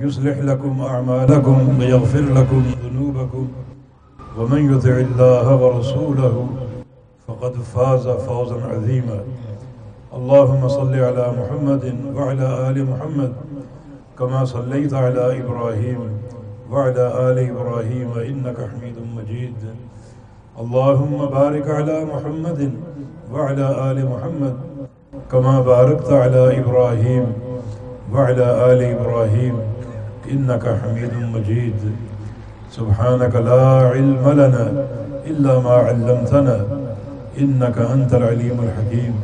يصلح لكم أعمالكم ويغفر لكم ذنوبكم. ومن يطع الله ورسوله فقد فاز فوزا عظيما. اللهم صل على محمد وعلى آل محمد كما صليت على إبراهيم وعلى آل إبراهيم إنك حميد مجيد. اللهم بارك على محمد وعلى آل محمد كما باركت على إبراهيم وعلى آل إبراهيم. إنك حميد مجيد. سبحانك لا علم لنا إلا ما علمتنا. إنك أنت العليم الحكيم.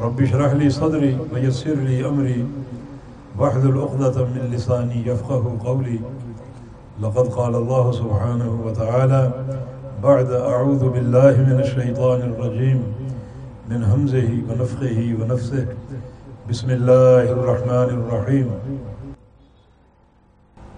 رب اشرح لي صدري ويسر لي أمري. واحلل عقدة من لساني يفقه قولي. لقد قال الله سبحانه وتعالى بعد أعوذ بالله من الشيطان الرجيم. من همزه ونفخه ونفسه. بسم الله الرحمن الرحيم.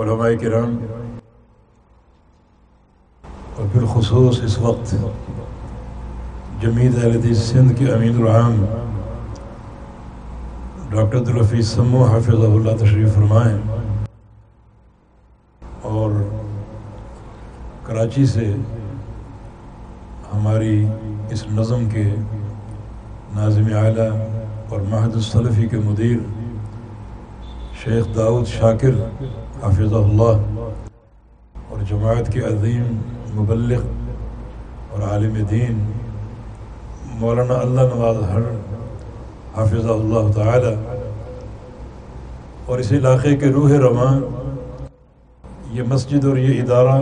علماء کرام، اور بالخصوص اس وقت جمعیت حدیث سندھ کے امین العام ڈاکٹر عبدالحفیظ سمو حافظ اللہ تشریف فرمائیں اور کراچی سے ہماری اس نظم کے ناظم اعلیٰ اور مہد الصلفی کے مدیر شیخ داؤد شاکر حافظ اللہ اور جماعت کے عظیم مبلغ اور عالم دین مولانا اللہ نواز ہر حافظ اللہ تعالی، اور اس علاقے کے روح رواں، یہ مسجد اور یہ ادارہ،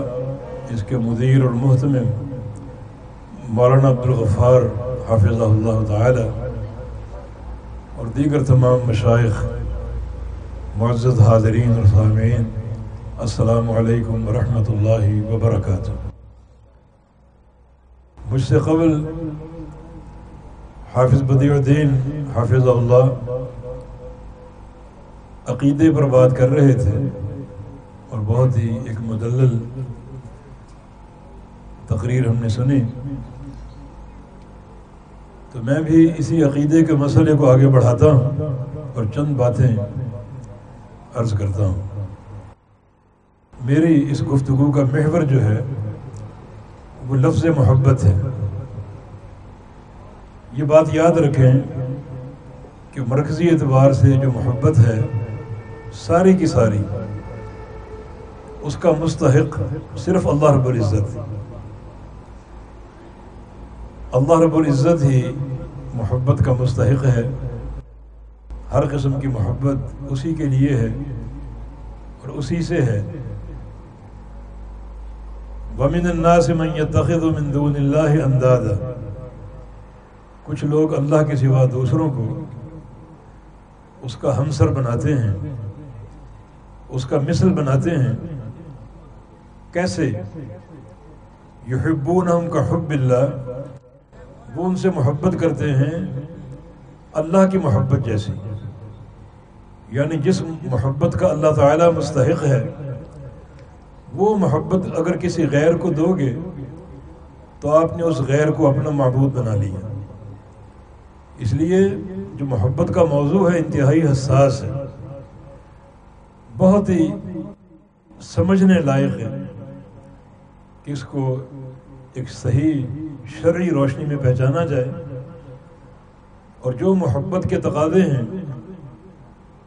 اس کے مدیر اور محتمم مولانا عبدالغفار حافظ اللہ تعالی، اور دیگر تمام مشائق معزز حاضرین اور سامعین، السلام علیکم ورحمۃ اللہ وبرکاتہ۔ مجھ سے قبل حافظ بدیع الدین، حافظ اللہ عقیدے پر بات کر رہے تھے اور بہت ہی ایک مدلل تقریر ہم نے سنی۔ تو میں بھی اسی عقیدے کے مسئلے کو آگے بڑھاتا ہوں اور چند باتیں عرض کرتا ہوں۔ میری اس گفتگو کا محور جو ہے، وہ لفظ محبت ہے۔ یہ بات یاد رکھیں کہ مرکزی اعتبار سے جو محبت ہے، ساری کی ساری، اس کا مستحق صرف اللہ رب العزت۔ اللہ رب العزت ہی محبت کا مستحق ہے۔ ہر قسم کی محبت اسی کے لیے ہے اور اسی سے ہے۔ ومن الناس من يتخذ من دون اللہ اندادا کچھ لوگ اللہ کے سوا دوسروں کو اس کا ہمسر بناتے ہیں، اس کا مثل بناتے ہیں۔ کیسے؟ یحبونہم کا حب اللہ وہ ان سے محبت کرتے ہیں اللہ کی محبت جیسی۔ یعنی جس محبت کا اللہ تعالی مستحق ہے، وہ محبت اگر کسی غیر کو دو گے، تو آپ نے اس غیر کو اپنا معبود بنا لیا۔ اس لیے جو محبت کا موضوع ہے، انتہائی حساس ہے۔ بہت ہی سمجھنے لائق ہے کہ اس کو ایک صحیح شرعی روشنی میں پہچانا جائے۔ اور جو محبت کے تقاضے ہیں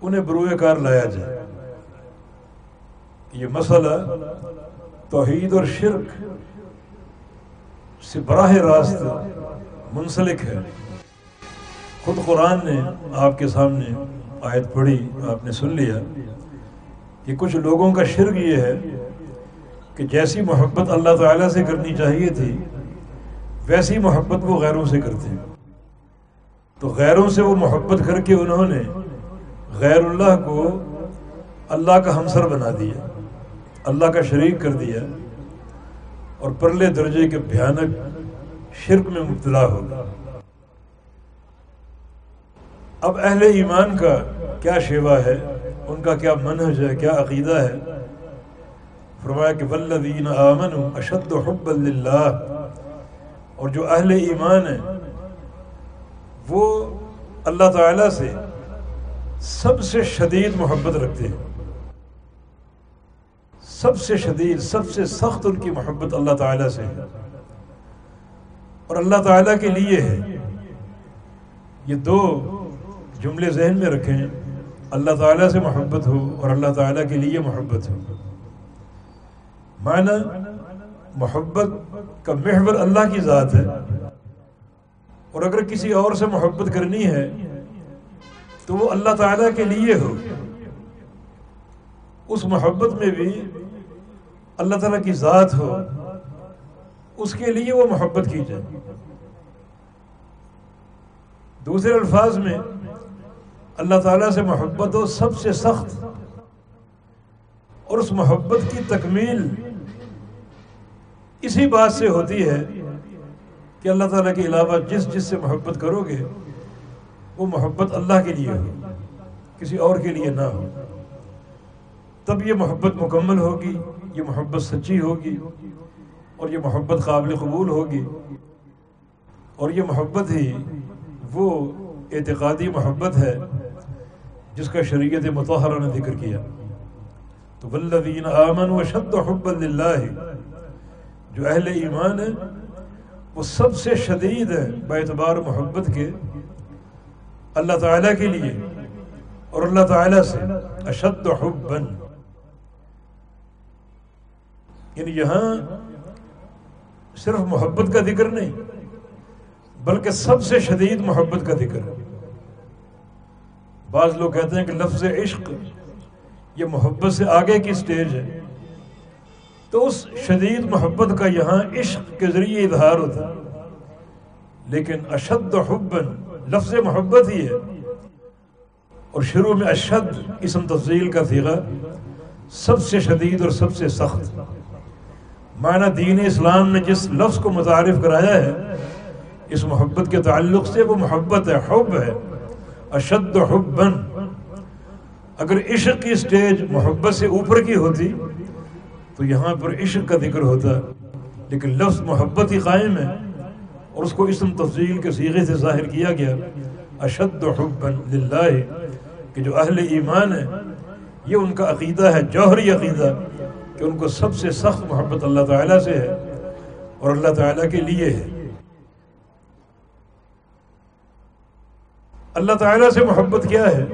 انہیں بروئے کار لایا جائے۔ یہ مسئلہ توحید اور شرک سے براہ راست منسلک ہے۔ خود قرآن نے آپ کے سامنے آیت پڑھی، آپ نے سن لیا۔ کہ کچھ لوگوں کا شرک یہ ہے کہ جیسی محبت اللہ تعالیٰ سے کرنی چاہیے تھی، ویسی محبت وہ غیروں سے کرتے ہیں۔ تو غیروں سے وہ محبت کر کے انہوں نے غیر اللہ کو اللہ کا ہمسر بنا دیا، اللہ کا شریک کر دیا اور پرلے درجے کے بھیانک شرک میں مبتلا ہو اب اہل ایمان کا کیا شیوا ہے؟ ان کا کیا منحج ہے؟ کیا عقیدہ ہے؟ فرمایا کہ ولدین آمن اشد حب اللہ اور جو اہل ایمان ہے وہ اللہ تعالی سے سب سے شدید محبت رکھتے ہیں سب سے شدید، سب سے سخت ان کی محبت اللہ تعالیٰ سے ہے۔ اور اللہ تعالیٰ کے لیے ہے۔ یہ دو جملے ذہن میں رکھیں۔ اللہ تعالیٰ سے محبت ہو اور اللہ تعالیٰ کے لیے محبت ہو۔ معنی محبت کا محور اللہ کی ذات ہے۔ اور اگر کسی اور سے محبت کرنی ہے تو وہ اللہ تعالیٰ کے لیے ہو۔ اس محبت میں بھی اللہ تعالیٰ کی ذات ہو۔ اس کے لیے وہ محبت کی جائے۔ دوسرے الفاظ میں اللہ تعالیٰ سے محبت ہو سب سے سخت۔ اور اس محبت کی تکمیل اسی بات سے ہوتی ہے کہ اللہ تعالیٰ کے علاوہ جس جس سے محبت کرو گے وہ محبت اللہ کے لیے ہو، کسی اور کے لیے نہ ہو۔ تب یہ محبت مکمل ہوگی، یہ محبت سچی ہوگی، اور یہ محبت قابل قبول ہوگی۔ اور یہ محبت ہی وہ اعتقادی محبت ہے جس کا شریعت متحرہ نے ذکر کیا۔ تو والذین آمن و شد حب اللہ جو اہل ایمان ہے وہ سب سے شدید ہے اعتبار محبت کے۔ اللہ تعالیٰ کے لیے اور اللہ تعالیٰ سے اشد حبا۔ یعنی یہاں صرف محبت کا ذکر نہیں، بلکہ سب سے شدید محبت کا ذکر۔ بعض لوگ کہتے ہیں کہ لفظ عشق، یہ محبت سے آگے کی سٹیج ہے۔ تو اس شدید محبت کا یہاں عشق کے ذریعے اظہار ہوتا ہے۔ لیکن اشد حبن لفظ محبت ہی ہے۔ اور شروع میں اشد اسم تفضیل کا سیغا سب سے شدید اور سب سے سخت۔ معنی دین اسلام نے جس لفظ کو متعارف کرایا ہے، اس محبت کے تعلق سے وہ محبت ہے، حب ہے، اشد حبن اگر عشق کی سٹیج محبت سے اوپر کی ہوتی، تو یہاں پر عشق کا ذکر ہوتا، لیکن لفظ محبت ہی قائم ہے۔ اور اس کو اسم تفضیل کے سیغے سے ظاہر کیا گیا، اشد حبن للہ، کہ جو اہل ایمان ہے یہ ان کا عقیدہ ہے، جوہری عقیدہ، کہ ان کو سب سے سخت محبت اللہ تعالیٰ سے ہے اور اللہ تعالیٰ کے لیے ہے۔ اللہ تعالیٰ سے محبت کیا ہے؟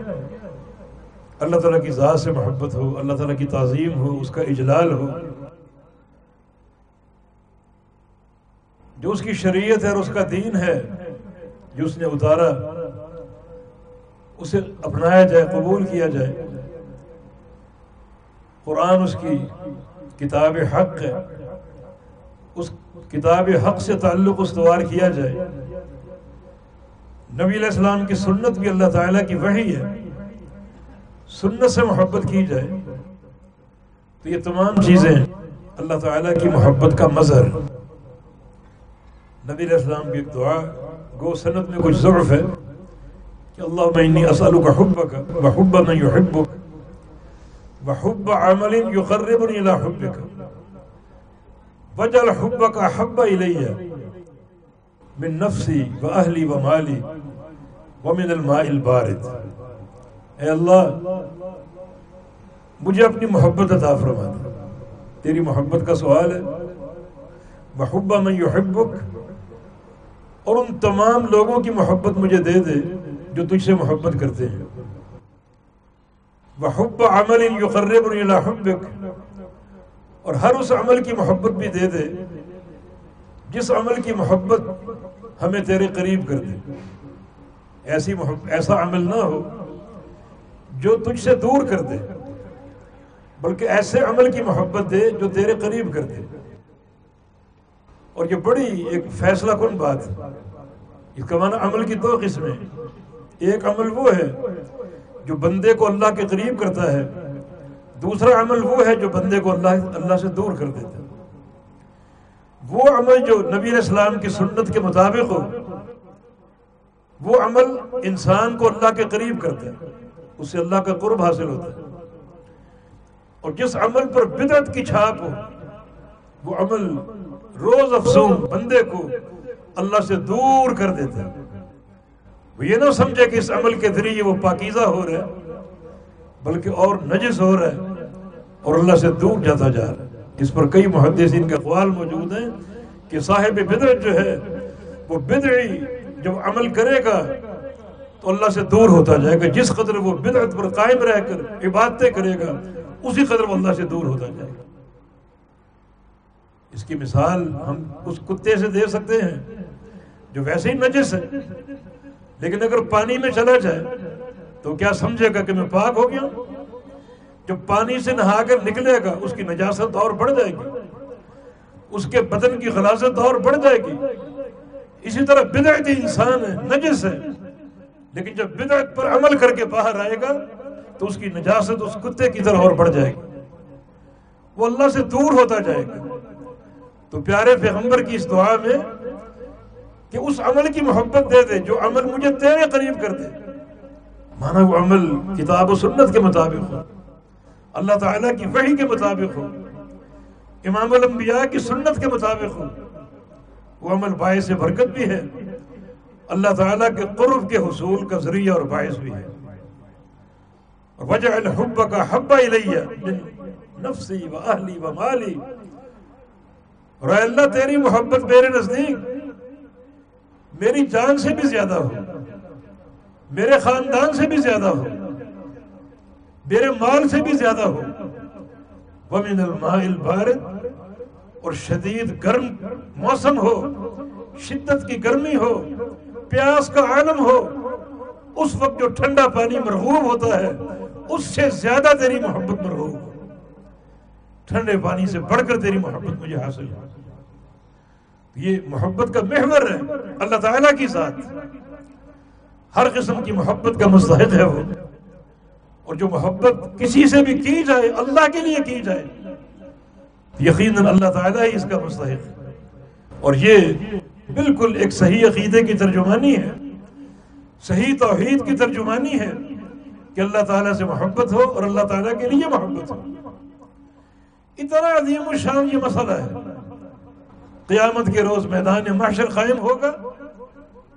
اللہ تعالیٰ کی ذات سے محبت ہو، اللہ تعالیٰ کی تعظیم ہو، اس کا اجلال ہو۔ جو اس کی شریعت ہے اور اس کا دین ہے، جو اس نے اتارا، اسے اپنایا جائے، قبول کیا جائے۔ قرآن اس کی کتاب حق ہے۔ اس کتاب حق سے تعلق استوار کیا جائے۔ نبی علیہ السلام کی سنت بھی اللہ تعالیٰ کی وحی ہے۔ سنت سے محبت کی جائے۔ تو یہ تمام چیزیں اللہ تعالیٰ کی محبت کا مظہر۔ نبی علیہ السلام کی دعا، گو سنت میں کچھ ضعف ہے، کہ اللہ میں انی اسألک حبک وحب من یحبک وحب عمل یقربنی الى حبک وجل حب کا حب الیہ، من نفسی و اہلی و مالی ومن الماء البارد۔ اے اللہ، مجھے اپنی محبت عطا فرما دے۔ تیری محبت کا سوال ہے محب من یحبک اور ان تمام لوگوں کی محبت مجھے دے دے جو تجھ سے محبت کرتے ہیں۔ وحب عمل یقرب الى حبک۔ اور ہر اس عمل کی محبت بھی دے دے جس عمل کی محبت ہمیں تیرے قریب کر دے۔ ایسی محبت ایسا عمل نہ ہو جو تجھ سے دور کر دے، بلکہ ایسے عمل کی محبت دے جو تیرے قریب کر دے۔ اور یہ بڑی ایک فیصلہ کن بات ہے۔ اس کا معنی عمل کی دو قسمیں ایک عمل وہ ہے جو بندے کو اللہ کے قریب کرتا ہے۔ دوسرا عمل وہ ہے جو بندے کو اللہ اللہ سے دور کر دیتا ہے۔ وہ عمل جو نبی علیہ السلام کی سنت کے مطابق ہو، وہ عمل انسان کو اللہ کے قریب کرتا ہے۔ اس سے اللہ کا قرب حاصل ہوتا ہے۔ اور جس عمل پر بدعت کی چھاپ ہو، وہ عمل روز افسون بندے کو اللہ سے دور کر دیتا ہے۔ وہ یہ نہ سمجھے کہ اس عمل کے ذریعے وہ پاکیزہ ہو رہا ہے، بلکہ اور نجس ہو رہا ہے اور اللہ سے دور جاتا جا رہا ہے۔ اس پر کئی محدثین کے قوال موجود ہیں کہ صاحب بدعت جو ہے، وہ بدعی جب عمل کرے گا تو اللہ سے دور ہوتا جائے گا۔ جس قدر وہ بدعت پر قائم رہ کر عبادتیں کرے گا، اسی قدر وہ اللہ سے دور ہوتا جائے گا۔ اس کی مثال ہم اس کتے سے دے سکتے ہیں، جو ویسے ہی نجس ہے۔ لیکن اگر پانی میں چلا جائے، تو کیا سمجھے گا کہ میں پاک ہو گیا؟ جب پانی سے نہا کر نکلے گا، اس کی نجاست اور بڑھ جائے گی۔ اس کے بدن کی خلاصت اور بڑھ جائے گی۔ اسی طرح بدعت انسان ہے، نجس ہے۔ لیکن جب بدعت پر عمل کر کے باہر آئے گا، تو اس کی نجاست اس کتے کی طرح اور بڑھ جائے گی۔ وہ اللہ سے دور ہوتا جائے گا۔ تو پیارے پیغمبر کی اس دعا میں کہ اس عمل کی محبت دے دے، جو عمل مجھے تیرے قریب کر دے۔ مانا وہ عمل کتاب و سنت کے مطابق ہو۔ اللہ تعالیٰ کی وحی کے مطابق ہو۔ امام الانبیاء کی سنت کے مطابق ہو۔ وہ عمل باعث برکت بھی ہے۔ اللہ تعالیٰ کے قرب کے حصول کا ذریعہ اور باعث بھی ہے۔ وجہ الحب کا حبا من نفسی و اہلی و مالی۔ اور اے اللہ تیری محبت میرے نزدیک، میری جان سے بھی زیادہ ہو، میرے خاندان سے بھی زیادہ ہو، میرے مال سے بھی زیادہ ہو۔ ومن الماء البارد، اور شدید گرم موسم ہو، شدت کی گرمی ہو، پیاس کا عالم ہو، اس وقت جو ٹھنڈا پانی مرغوب ہوتا ہے، اس سے زیادہ تیری محبت مرغوب ہو۔ ٹھنڈے پانی سے بڑھ کر تیری محبت مجھے حاصل ہو۔ یہ محبت کا محور ہے اللہ تعالیٰ کی ذات۔ ہر قسم کی محبت کا مستحق ہے وہ۔ اور جو محبت کسی سے بھی کی جائے، اللہ کے لیے کی جائے، یقیناً اللہ تعالیٰ ہی اس کا مستحق۔ اور یہ بالکل ایک صحیح عقیدے کی ترجمانی ہے۔ صحیح توحید کی ترجمانی ہے کہ اللہ تعالیٰ سے محبت ہو اور اللہ تعالیٰ کے لیے محبت ہو۔ اتنا عظیم الشان یہ مسئلہ ہے۔ قیامت کے روز میدان معاشر قائم ہوگا۔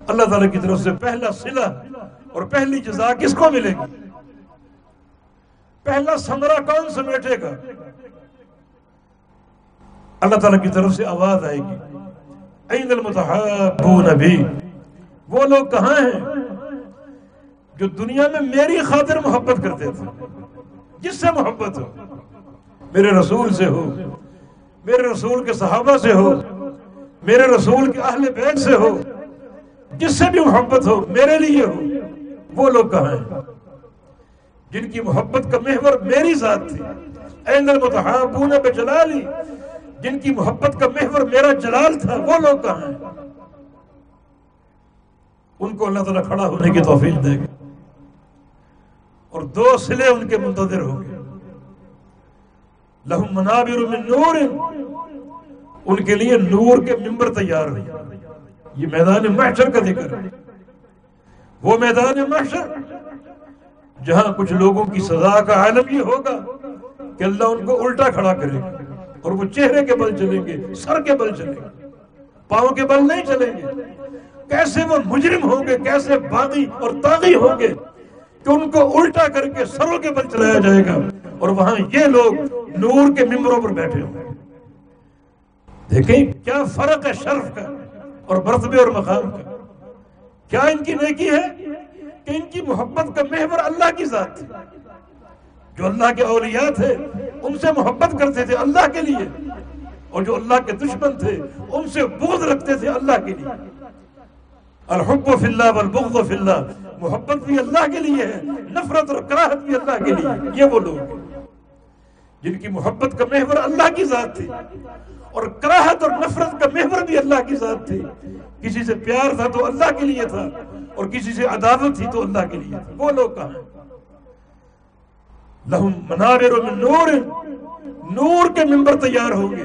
اللہ تعالیٰ کی طرف سے پہلا صلح اور پہلی جزا کس کو ملے گی؟ پہلا سمرا کون سمیٹے گا؟ اللہ تعالیٰ کی طرف سے آواز آئے گی۔ این المتحابون بھی وہ لوگ کہاں ہیں؟ جو دنیا میں میری خاطر محبت کرتے تھے۔ جس سے محبت ہو۔ میرے رسول سے ہو، میرے رسول کے صحابہ سے ہو، میرے رسول کے اہل بیت سے ہو، جس سے بھی محبت ہو، میرے لیے ہو، وہ لوگ کہاں ہیں؟ جن کی محبت کا محور میری ذات تھی۔ این المتحابون بجلالی، جن کی محبت کا محور میرا جلال تھا، وہ لوگ کہاں ہیں؟ ان کو اللہ تعالیٰ کھڑا ہونے کی توفیق دے گا۔ اور دو سلے ان کے منتظر ہوں گے۔ لہم منابر من نور. ان کے لیے نور کے ممبر تیار ہو یہ میدان محشر کا ذکر ہے. وہ میدان محشر جہاں کچھ لوگوں کی سزا کا عالم یہ ہوگا کہ اللہ ان کو الٹا کھڑا کرے گا اور وہ چہرے کے بل چلیں گے، سر کے بل چلیں گے، پاؤں کے بل نہیں چلیں گے۔ کیسے وہ مجرم ہوں گے، کیسے باغی اور تاغی ہوں گے؟ کہ ان کو الٹا کر کے سروں کے بل چلایا جائے گا اور وہاں یہ لوگ نور کے ممبروں پر بیٹھے ہوں دیکھیں کیا فرق ہے شرف کا اور مرتبے اور مقام کا۔ کیا ان کی نیکی ہے؟ کہ ان کی محبت کا محور اللہ کی ذات تھی۔ جو اللہ کے اولیاء تھے، ان سے محبت کرتے تھے اللہ کے لیے۔ اور جو اللہ کے دشمن تھے، ان سے بغض رکھتے تھے اللہ کے لیے۔ الحب فی اللہ والبغض فی اللہ محبت بھی اللہ کے لیے ہے، نفرت اور کراہت بھی اللہ کے لیے یہ وہ لوگ جن کی محبت کا محور اللہ کی ذات تھی، اور کراہت اور نفرت کا محور بھی اللہ کی ذات تھی۔ کسی سے پیار تھا تو اللہ کے لیے تھا، اور کسی سے عداوت تھی تو اللہ کے لیے تھا۔ وہ لوگ کہاں لہم منابر من نور نور کے ممبر تیار ہوں گے۔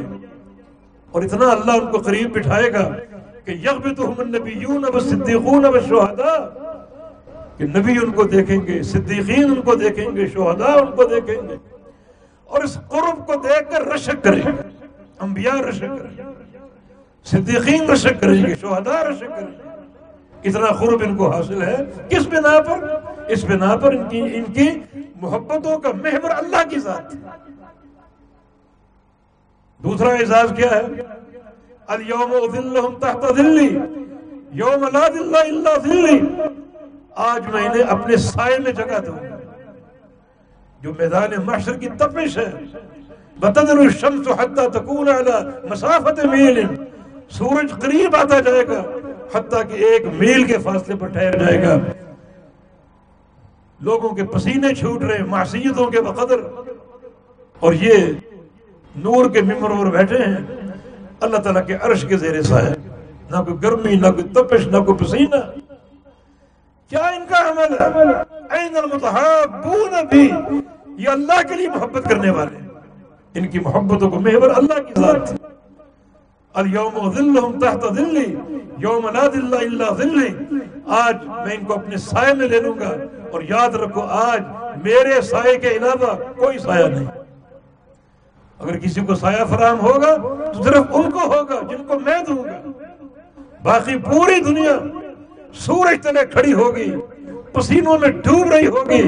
اور اتنا اللہ ان کو قریب بٹھائے گا کہ یغبطہم النبیون والصدیقون والشہداء، کہ نبی ان کو دیکھیں گے، صدیقین ان کو دیکھیں گے، شہداء ان کو دیکھیں گے۔ اور اس قرب کو دیکھ کر رشک کریں گے۔ انبیاء رشک کریں گے، صدیقین رشک کریں گے، شہداء رشک کریں گے۔ اتنا قرب ان کو حاصل ہے، کس بنا پر؟ اس بنا پر ان کی ان کی محبتوں کا محور اللہ کی ذات۔ دوسرا اعزاز کیا ہے؟ اليوم اذلهم تحت ذلی یوم لا ذل الا ذلی آج میں انہیں اپنے سائے میں جگہ دوں۔ جو میدان محشر کی تپش ہے۔ بتدر الشمس حتی تکون علی مسافت میل سورج قریب آتا جائے گا حتیٰ کہ ایک میل کے فاصلے پر ٹھہر جائے گا۔ لوگوں کے پسینے چھوٹ رہے معصیتوں کے بقدر۔ اور یہ نور کے ممبر پر بیٹھے ہیں۔ اللہ تعالیٰ کے عرش کے زیر سایہ نہ کوئی گرمی، نہ کوئی تپش، نہ کوئی پسینہ۔ کیا ان کا عمل ہے؟ این المتحابون بھی۔ یہ اللہ کے لیے محبت کرنے والے ان کی محبتوں کو محور اللہ کی ذات تھی اليوم تحت ذلی یوم لا ذل الا ذلی آج میں ان کو اپنے سائے میں لے لوں گا اور یاد رکھو، آج میرے سائے کے علاوہ کوئی سایہ نہیں۔ اگر کسی کو سایہ فراہم ہوگا تو صرف ان کو ہوگا جن کو میں دوں گا۔ باقی پوری دنیا سورج تلے کھڑی ہوگی، پسینوں میں ڈوب رہی ہوگی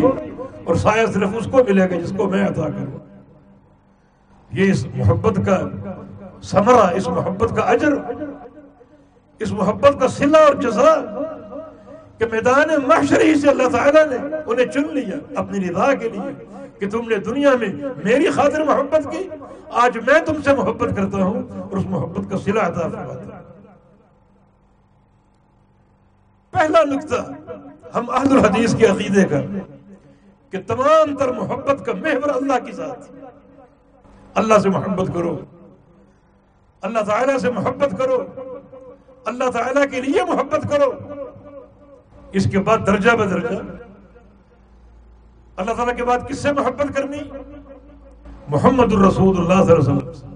اور سایہ صرف اس کو ملے گا جس کو میں عطا کروں۔ یہ اس محبت کا ثمرہ، اس محبت کا اجر، اس محبت کا صلہ اور جزا کہ میدان محشری سے اللہ تعالیٰ نے انہیں چن لیا اپنی رضا کے لیے۔ کہ تم نے دنیا میں میری خاطر محبت کی، آج میں تم سے محبت کرتا ہوں اور اس محبت کا صلہ عطا فرماتا ہوں۔ پہلا نقطہ ہم اہل الحدیث کے عقیدے کا، کہ تمام تر محبت کا محور اللہ کی ذات اللہ سے محبت کرو، اللہ تعالیٰ سے محبت کرو، اللہ تعالیٰ کے لیے محبت کرو۔ اس کے بعد درجہ بدرجہ اللہ تعالیٰ کے بعد کس سے محبت کرنی؟ محمد الرسول اللہ صلی اللہ علیہ وسلم۔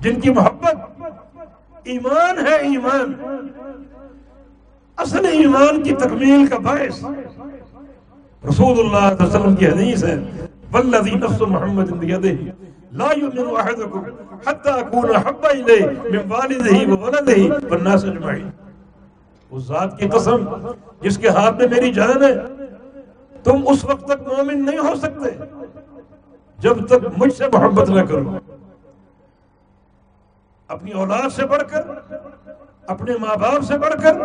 جن کی محبت ایمان ہے، ایمان۔ اصل ایمان کی تکمیل کا باعث رسول اللہ صلی اللہ علیہ وسلم کی حدیث ہے والذی نفس محمد بیدہ لا یؤمن احدکم حتی اکون حب الیہ من والدہ و ولدہ والناس اجمعین اس ذات کی قسم جس کے ہاتھ میں میری جان ہے تم اس وقت تک مومن نہیں ہو سکتے جب تک مجھ سے محبت نہ کرو۔ اپنی اولاد سے بڑھ کر، اپنے ماں باپ سے بڑھ کر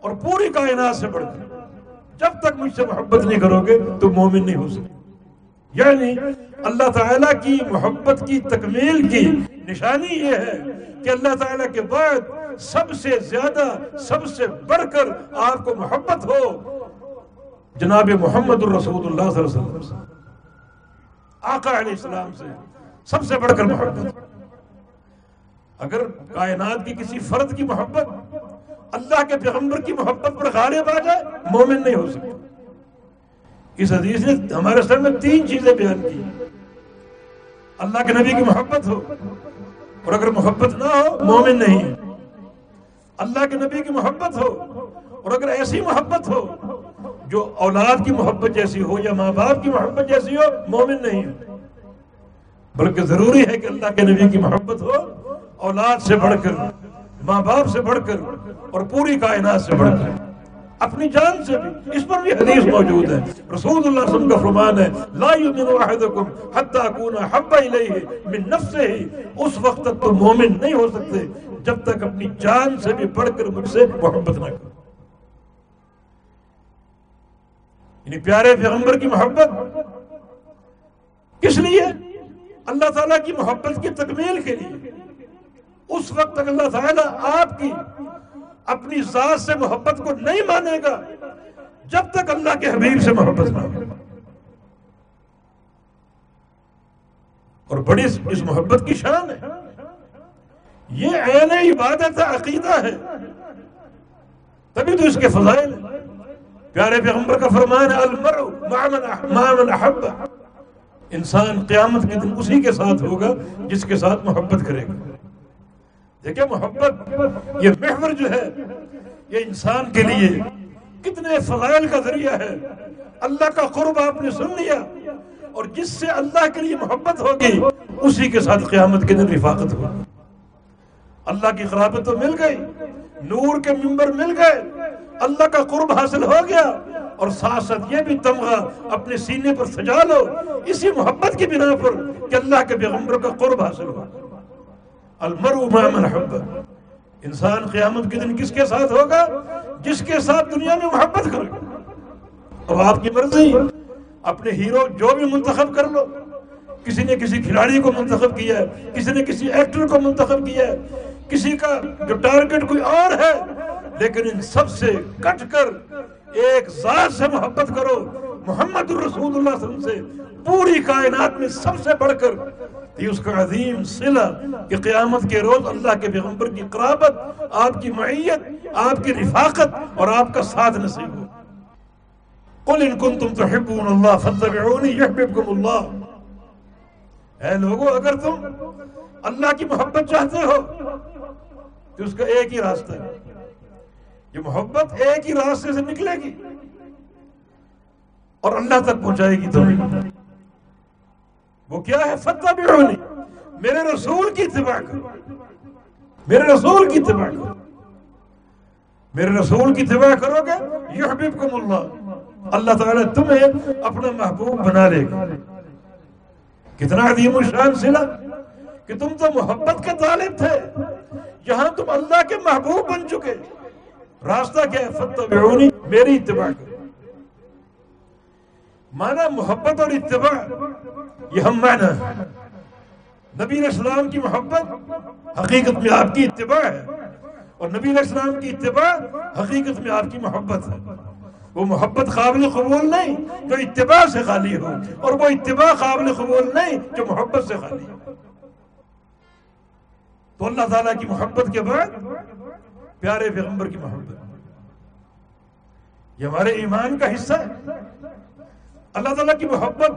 اور پوری کائنات سے بڑھ کر۔ جب تک مجھ سے محبت نہیں کرو گے تو مومن نہیں ہو سکتے۔ یعنی اللہ تعالیٰ کی محبت کی تکمیل کی نشانی یہ ہے کہ اللہ تعالیٰ کے بعد سب سے زیادہ، سب سے بڑھ کر آپ کو محبت ہو۔ جناب محمد الرسول اللہ صلی اللہ علیہ وسلم آقا علیہ السلام سے سب سے بڑھ کر محبت۔ اگر کائنات کی کسی فرد کی محبت، اللہ کے پیغمبر کی محبت پر غالب آ جائے، مومن نہیں ہو سکتا۔ اس حدیث نے ہمارے سر میں تین چیزیں بیان کی۔ اللہ کے نبی کی محبت ہو، اور اگر محبت نہ ہو، مومن نہیں۔ ہے اللہ کے نبی کی محبت ہو، اور اگر ایسی محبت ہو جو اولاد کی محبت جیسی ہو یا ماں باپ کی محبت جیسی ہو، مومن نہیں ہے۔ بلکہ ضروری ہے کہ اللہ کے نبی کی محبت ہو، اولاد سے بڑھ کر، ماں باپ سے بڑھ کر اور پوری کائنات سے بڑھ کر۔ اپنی جان سے بھی۔ اس پر بھی حدیث موجود ہے۔ رسول اللہ صلی اللہ علیہ وسلم کا فرمان ہے، لا یؤمن احدکم حتی اکون حب الیہ من نفسه اس وقت تک تو مومن نہیں ہو سکتے جب تک اپنی جان سے بھی بڑھ کر مجھ سے محبت نہ کرو۔ یعنی پیارے پیغمبر کی محبت کس لیے؟ اللہ تعالیٰ کی محبت کی تکمیل کے لیے۔ اس وقت تک اللہ تعالیٰ آپ کی اپنی ذات سے محبت کو نہیں مانے گا، جب تک اللہ کے حبیب سے محبت نہ ہو۔ اور بڑی اس محبت کی شان ہے۔ یہ عین عبادت عقیدہ ہے۔ تبھی تو اس کے فضائل ہیں۔ پیارے پیغمبر کا فرمان ہے، المرء احب انسان قیامت کے دن اسی کے ساتھ ہوگا جس کے ساتھ محبت کرے گا۔ دیکھیں محبت، یہ محور جو ہے، یہ انسان کے لیے کتنے فضائل کا ذریعہ ہے۔ اللہ کا قرب آپ نے سن لیا، اور جس سے اللہ کے لیے محبت ہوگی، اسی کے ساتھ قیامت کے دن رفاقت ہوگی۔ اللہ کی قرابت تو مل گئی نور کے ممبر مل گئے۔ اللہ کا قرب حاصل ہو گیا۔ اور ساتھ ساتھ یہ بھی تمغہ اپنے سینے پر سجا لو۔ اسی محبت کی بنا پر کہ اللہ کے پیغمبر کا قرب حاصل ہو۔ المرء ما من حب۔ انسان قیامت کے دن کس کے ساتھ ہوگا؟ جس کے ساتھ دنیا میں محبت کرے۔ اب آپ کی مرضی، اپنے ہیرو جو بھی منتخب کر لو۔ کسی نے کسی کھلاڑی کو منتخب کیا ہے، کسی نے کسی ایکٹر کو منتخب کیا ہے۔ کسی کا جو ٹارگٹ کوئی اور ہے، لیکن ان سب سے کٹ کر ایک ذات سے محبت کرو، محمد الرسول اللہ صلی اللہ علیہ وسلم سے پوری کائنات میں سب سے بڑھ کر، یہ اس کا عظیم صلہ کہ قیامت کے روز اللہ کے پیغمبر کی قرابت، آپ کی معیت، آپ کی رفاقت اور آپ کا ساتھ نصیب ہو۔ قل ان کنتم تحبون اللہ فاتبعونی یحببکم اللہ۔ اے لوگو، اگر تم اللہ کی محبت چاہتے ہو تو اس کا ایک ہی راستہ ہے۔ یہ محبت ایک ہی راستے سے نکلے گی۔ اور اللہ تک پہنچائے گی تمہیں وہ کیا ہے؟ فتح بھی میرے رسول کی اتباع کرو۔ میرے رسول کی اتباع کرو۔ میرے رسول کی اتباع کرو گے۔ یحببکم اللہ۔ اللہ تعالیٰ تمہیں اپنا محبوب بنا لے گا۔ کتنا عظیم الشان سلا کہ تم تو محبت کے طالب تھے۔ یہاں تم اللہ کے محبوب بن چکے راستہ کیا ہے؟ فتح میری اتباع کرو۔ مانا محبت اور اتباع یہ ہم معنی ہے نبی علیہ السلام کی محبت حقیقت میں آپ کی اتباع ہے۔ اور نبی علیہ السلام کی اتباع حقیقت میں آپ کی محبت ہے۔ وہ محبت قابل قبول نہیں جو اتباع سے خالی ہو اور وہ اتباع قابل قبول نہیں جو محبت سے خالی ہو۔ تو اللہ تعالیٰ کی محبت کے بعد پیارے پیغمبر کی محبت۔ یہ ہمارے ایمان کا حصہ ہے۔ اللہ تعالیٰ کی محبت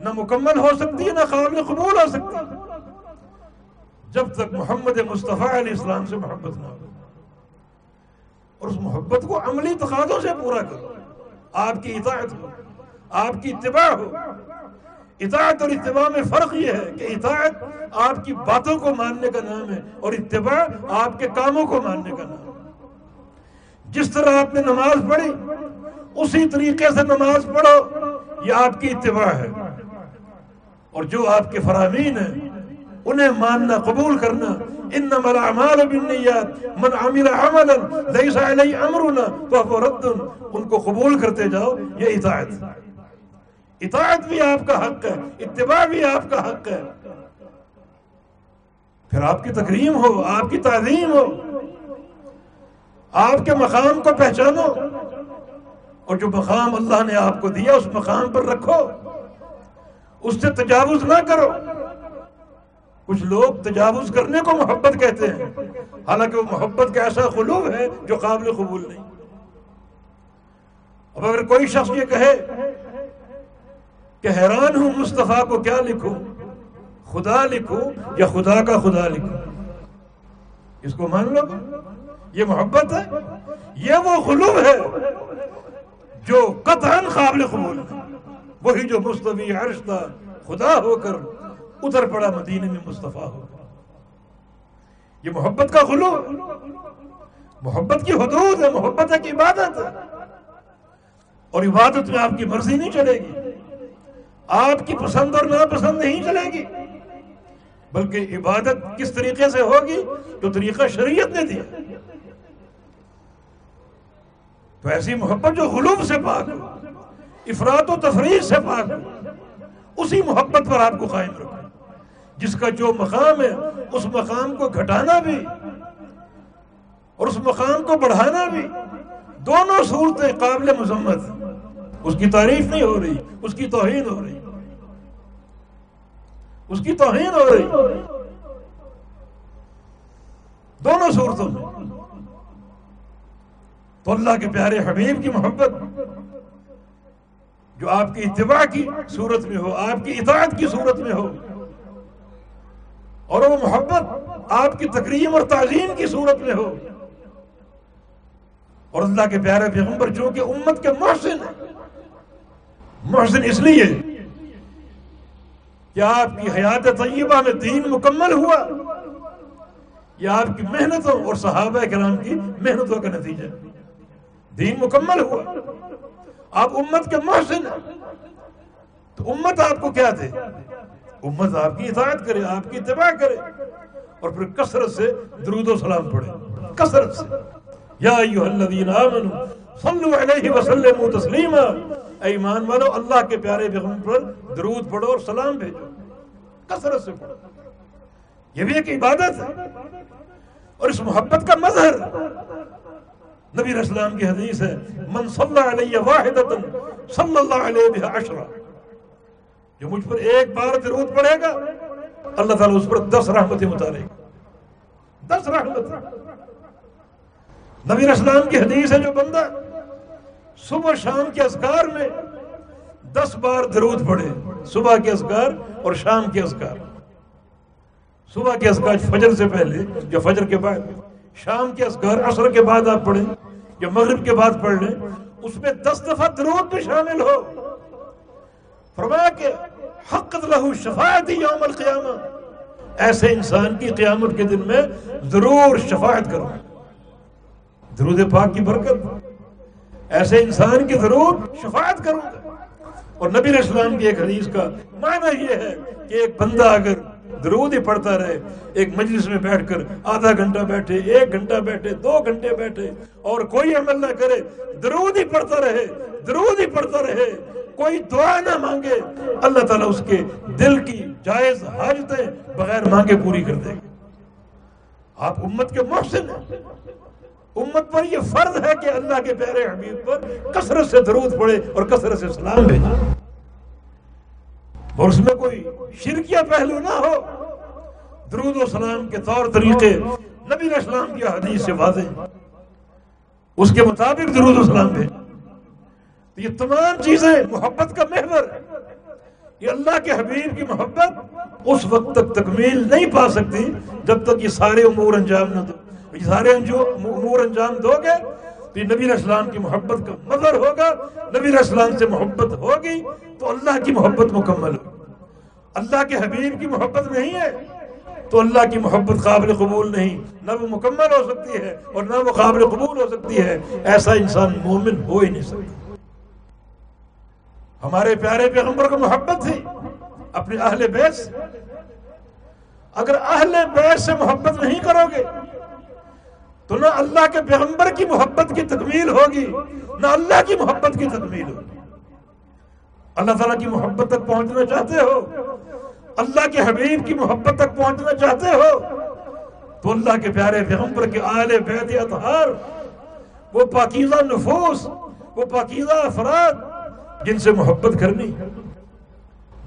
نہ مکمل ہو سکتی ہے، نہ قابل قبول ہو سکتی۔ ہے جب تک محمد مصطفیٰ علیہ السلام سے محبت نہ ہو۔ اور اس محبت کو عملی تقاضوں سے پورا کرو۔ آپ کی اطاعت ہو، آپ کی اتباع ہو اطاعت اور اتباع میں فرق یہ ہے کہ اطاعت آپ کی باتوں کو ماننے کا نام ہے اور اتباع آپ کے کاموں کو ماننے کا نام ہے۔ جس طرح آپ نے نماز پڑھی، اسی طریقے سے نماز پڑھو، یہ آپ کی اتباع ہے۔ اور جو آپ کے فرامین ہیں، انہیں ماننا، قبول کرنا، انما الاعمال بالنیات، من عمل عملا، ليس عليه امرنا، فهو رد، ان کو قبول کرتے جاؤ، یہ اطاعت اطاعت بھی آپ کا حق ہے، اتباع بھی آپ کا حق ہے۔ پھر آپ کی تکریم ہو، آپ کی تعظیم ہو۔ آپ کے مقام کو پہچانو۔ اور جو مقام اللہ نے آپ کو دیا، اس مقام پر رکھو۔ اس سے تجاوز نہ کرو۔ کچھ لوگ تجاوز کرنے کو محبت کہتے ہیں، حالانکہ وہ محبت کا ایسا خلوب ہے جو قابل قبول نہیں۔ اب اگر کوئی شخص یہ کہے کہ حیران ہوں مصطفیٰ کو کیا لکھوں؟ خدا لکھوں یا خدا کا خدا لکھوں؟ اس کو مان لو یہ محبت ہے؟ یہ وہ خلوب ہے جو قطعا قابل قبول وہی جو مستوی عرش تھا خدا ہو کر اتر پڑا مدینے میں مصطفیٰ ہو۔ یہ محبت کا غلو محبت کی حدود ہے، محبت ایک عبادت ہے۔ اور عبادت میں آپ کی مرضی نہیں چلے گی۔ آپ کی پسند اور ناپسند نہیں چلے گی۔ بلکہ عبادت کس طریقے سے ہوگی تو طریقہ شریعت نے دیا۔ تو ایسی محبت جو غلوب سے پاک ہو افراد و تفریح سے پاک ہو، اسی محبت پر آپ کو قائم رکھو جس کا جو مقام ہے، اس مقام کو گھٹانا بھی اور اس مقام کو بڑھانا بھی، دونوں صورتیں قابل مذمت۔ اس کی تعریف نہیں ہو رہی، اس کی توہین ہو رہی۔ اس کی توہین ہو رہی۔ دونوں صورتوں میں۔ تو اللہ کے پیارے حبیب کی محبت، جو آپ کی اتباع کی صورت میں ہو، آپ کی اطاعت کی صورت میں ہو۔ اور وہ محبت آپ کی تقریم اور تعظیم کی صورت میں ہو۔ اور اللہ کے پیارے پیغمبر، جو کہ امت کے محسن محسن، اس لیے کہ آپ کی حیات طیبہ میں دین مکمل ہوا، یہ آپ کی محنتوں اور صحابہ کرام کی محنتوں کا نتیجہ۔ دین مکمل ہوا۔ آپ امت کے محسن ہیں۔ تو امت آپ کو کیا دے؟ امت آپ کی اطاعت کرے، آپ کی اتباع کرے اور پھر کثرت سے درود و سلام پڑھے۔ کثرت سے۔ یا ایوہ الذین آمنوا صلو علیہ وسلم تسلیما۔ اے ایمان والو، اللہ کے پیارے پیغمبر پر درود پڑھو اور سلام بھیجو۔ کثرت سے پڑھو۔ یہ بھی ایک عبادت ہے۔ اور اس محبت کا مظہر۔ نبی اسلام کی حدیث ہے، من صلی علیہ واحدتا صلی اللہ علیہ بها عشرہ جو مجھ پر ایک بار درود پڑے گا۔ اللہ تعالیٰ اس پر دس رحمتیں اتارے گا دس رحمت نبی اسلام کی حدیث ہے جو بندہ صبح شام کے اذکار میں دس بار درود پڑے صبح کے اذکار اور شام کے اذکار۔ صبح کے اذکار فجر سے پہلے یا فجر کے بعد۔ شام کے اذکار عصر کے بعد آپ پڑھیں یا مغرب کے بعد پڑھ لیں، اس میں دس دفعہ درود بھی شامل ہو۔ فرمایا کہ حق لہو شفاعت یوم القیامہ۔ ایسے انسان کی قیامت کے دن میں ضرور شفاعت کرو۔ درود پاک کی برکت، ایسے انسان کی ضرور شفاعت کروں گا۔ اور نبی اسلام کی ایک حدیث کا معنی یہ ہے کہ ایک بندہ اگر درود ہی پڑھتا رہے، ایک مجلس میں بیٹھ کر آدھا گھنٹہ بیٹھے، ایک گھنٹہ بیٹھے، دو گھنٹے بیٹھے، اور کوئی عمل نہ کرے، درود ہی پڑھتا رہے، درود ہی پڑھتا رہے، کوئی دعا نہ مانگے، اللہ تعالیٰ اس کے دل کی جائز حاجتیں بغیر مانگے پوری کر دے گا۔ آپ امت کے محسن ہیں۔ امت پر یہ فرض ہے کہ اللہ کے پیارے حبیب پر کثرت سے درود پڑے اور کثرت سے سلام بھیجے اور اس میں کوئی شرکیہ پہلو نہ ہو۔ درود و سلام کے طور طریقے نبی اسلام کی حدیث سے واضح اس کے مطابق درود و سلام بھیجے یہ تمام چیزیں محبت کا محور یہ اللہ کے حبیب کی محبت اس وقت تک تکمیل نہیں پا سکتی جب تک یہ سارے امور انجام نہ دو یہ سارے امور انجام دو گے تو یہ نبی اسلام کی محبت کا مظہر ہوگا، نبی اسلام سے محبت ہوگی تو اللہ کی محبت مکمل ہوگی۔ اللہ کے حبیب کی محبت نہیں ہے تو اللہ کی محبت قابل قبول نہیں۔ نہ وہ مکمل ہو سکتی ہے اور نہ وہ قابل قبول ہو سکتی ہے۔ ایسا انسان مومن ہو ہی نہیں سکتا۔ ہمارے پیارے پیغمبر کو محبت تھی، اپنے اہل بیت سے۔ اگر اہل بیت سے محبت نہیں کرو گے تو نہ اللہ کے پیغمبر کی محبت کی تکمیل ہوگی، نہ اللہ کی محبت کی تکمیل ہوگی۔ اللہ تعالیٰ کی محبت تک پہنچنا چاہتے ہو؟ اللہ کے حبیب کی محبت تک پہنچنا چاہتے ہو؟ تو اللہ کے پیارے پیغمبر کے اہل بیت اطہار، وہ پاکیزہ نفوس، وہ پاکیزہ افراد، جن سے محبت کرنی۔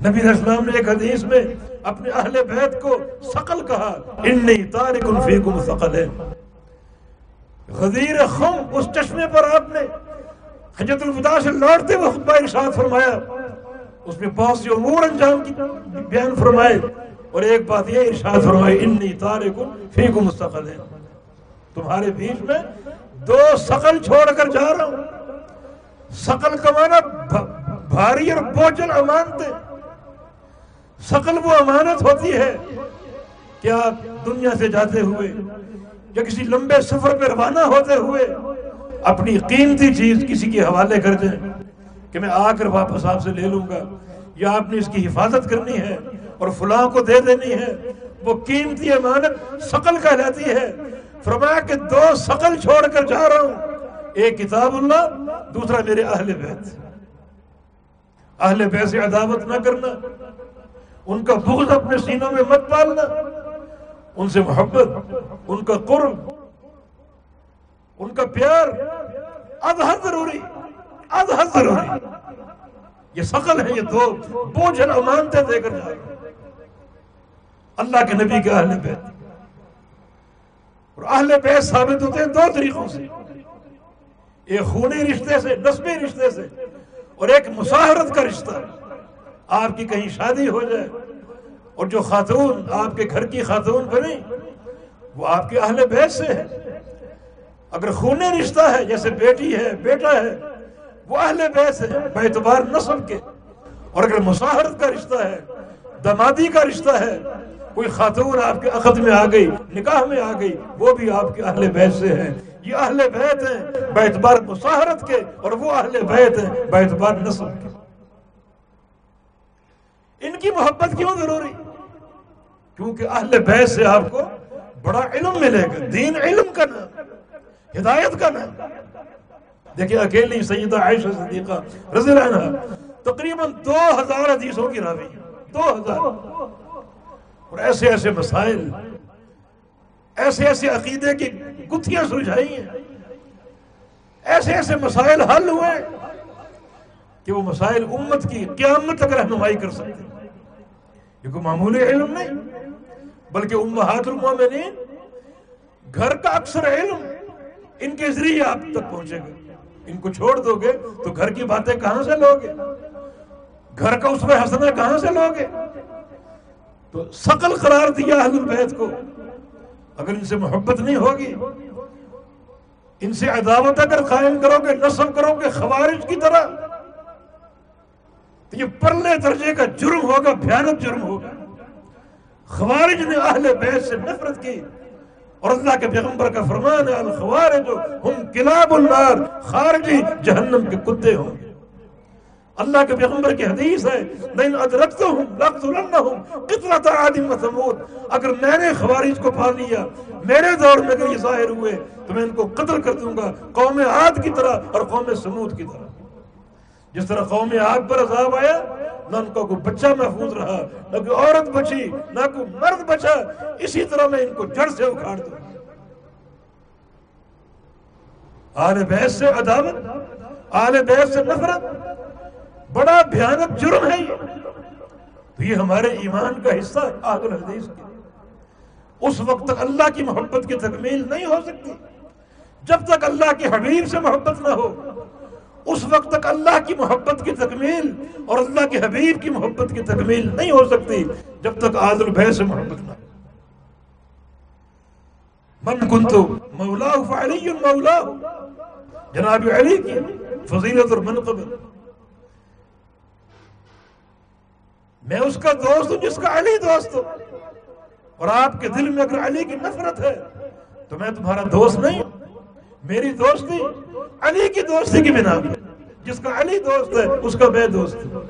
نبی اسلام نے ایک حدیث میں اپنے اہل بیت کو سقل کہا انی تارک فیکم سقل ہے غزیر خم اس چشمے پر آپ نے حجت الفدا سے لوٹتے ہوئے خطبہ ارشاد فرمایا، اس میں بہت سی امور انجام کی بیان فرمائے، اور ایک بات یہ ارشاد فرمائے انی تارک فیکم مستقل ہے تمہارے بیچ میں دو سقل چھوڑ کر جا رہا ہوں۔ سقل کمانا بھاری اور بوجھل امانتے شکل وہ امانت ہوتی ہے کہ آپ دنیا سے جاتے ہوئے یا کسی لمبے سفر پہ روانہ ہوتے ہوئے اپنی قیمتی چیز کسی کے حوالے کر دیں کہ میں آ کر واپس آپ سے لے لوں گا، یا آپ نے اس کی حفاظت کرنی ہے اور فلاں کو دے دینی ہے، وہ قیمتی امانت شکل کہلاتی ہے۔ فرمایا کہ دو شکل چھوڑ کر جا رہا ہوں، ایک کتاب اللہ، دوسرا میرے اہل بیت۔ اہل بیت سے عداوت نہ کرنا، ان کا بغض اپنے سینوں میں مت پالنا ان سے محبت، ان کا قرب، ان کا پیار ادھا ضروری ادھا ضروری۔ یہ شکل ہے، یہ دو بوجھل امانتے دے کر۔ جائے اللہ کے نبی کے اہل بیت۔ اور اہل بیت ثابت ہوتے ہیں دو طریقوں سے۔ ایک خونی رشتے سے، نسبی رشتے سے، اور ایک مساہرت کا رشتہ۔ آپ کی کہیں شادی ہو جائے اور جو خاتون آپ کے گھر کی خاتون بنی وہ آپ کے اہل بیت سے ہے اگر خونی رشتہ ہے، جیسے بیٹی ہے، بیٹا ہے، وہ اہل بیت ہے اعتبار نسل کے۔ اور اگر مساہرت کا رشتہ ہے، دمادی کا رشتہ ہے، کوئی خاتون آپ کے عقد میں آ گئی، نکاح میں آ گئی، وہ بھی آپ کے اہل بیت سے ہے یہ اہل بیت ہیں بیتبار مساہرت کے، اور وہ اہل بیت ہیں بیتبار نسل کے۔ ان کی محبت کیوں ضروری؟ کیونکہ اہل بیت سے آپ کو بڑا علم ملے گا، دین علم کا نام، ہدایت کا نام۔ دیکھیں اکیلی سیدہ عائشہ صدیقہ رضی اللہ عنہ تقریباً دو ہزار حدیثوں کی راوی دو ہزار۔ اور ایسے ایسے مسائل، ایسے ایسے عقیدے کی گتھیاں سلجھائی ہیں۔ ایسے ایسے مسائل حل ہوئے کہ وہ مسائل امت کی قیامت تک رہنمائی کر سکتے۔ ہیں یہ کوئی معمولی علم نہیں۔ بلکہ امہات المومنین، گھر کا اکثر علم ان کے ذریعے آپ تک پہنچے گا۔ ان کو چھوڑ دو گے تو گھر کی باتیں کہاں سے لوگے؟ گھر کا اس میں ہنسنا کہاں سے لوگے؟ تو سقل قرار دیا اہل البیت کو۔ اگر ان سے محبت نہیں ہوگی، ان سے عداوت اگر قائم کرو گے نصب کرو گے خوارج کی طرح، تو یہ پرلے درجے کا جرم ہوگا، بھیانک جرم ہوگا۔ خوارج نے اہل بیت سے نفرت کی۔ اور اللہ کے پیغمبر کا فرمان ہے، الخوارج ہم کلاب النار، خارجی جہنم کے کتے ہوں۔ گے اللہ کے پیغمبر کی حدیث ہے، لئن ادرکتہم لقتلنہم قتلت عادم و ثمود۔ اگر میں نے خوارج کو پا لیا، میرے دور میں اگر یہ ظاہر ہوئے، تو میں ان کو قتل کر دوں گا قوم عاد کی طرح اور قوم سمود کی طرح۔ جس طرح قوم عاد پر عذاب آیا، نہ ان کو کوئی بچہ محفوظ رہا، نہ کوئی عورت بچی، نہ کوئی مرد بچا، اسی طرح میں ان کو جڑ سے اکھاڑ دوں آل بیت سے عداوت، آل بیت سے نفرت، بڑا بھیانک جرم ہے یہ۔ تو یہ ہمارے ایمان کا حصہ ہے آگل حدیث کے۔ اس وقت تک اللہ کی محبت کی تکمیل نہیں ہو سکتی۔ جب تک اللہ کے حبیب سے محبت نہ ہو اس وقت تک اللہ کی محبت کی تکمیل اور اللہ کے حبیب کی محبت کی تکمیل نہیں ہو سکتی جب تک عادل بھے سے محبت نہ من کنتو مولا فعلی مولا جناب علی کی فضیلت اور منقب میں اس کا دوست ہوں جس کا علی دوست ہوں اور آپ کے دل میں اگر علی کی نفرت ہے تو میں تمہارا دوست نہیں میری دوستی علی کی دوستی کی بنا پر۔ جس کا علی دوست ہے، اس کا میں دوست۔ ہوں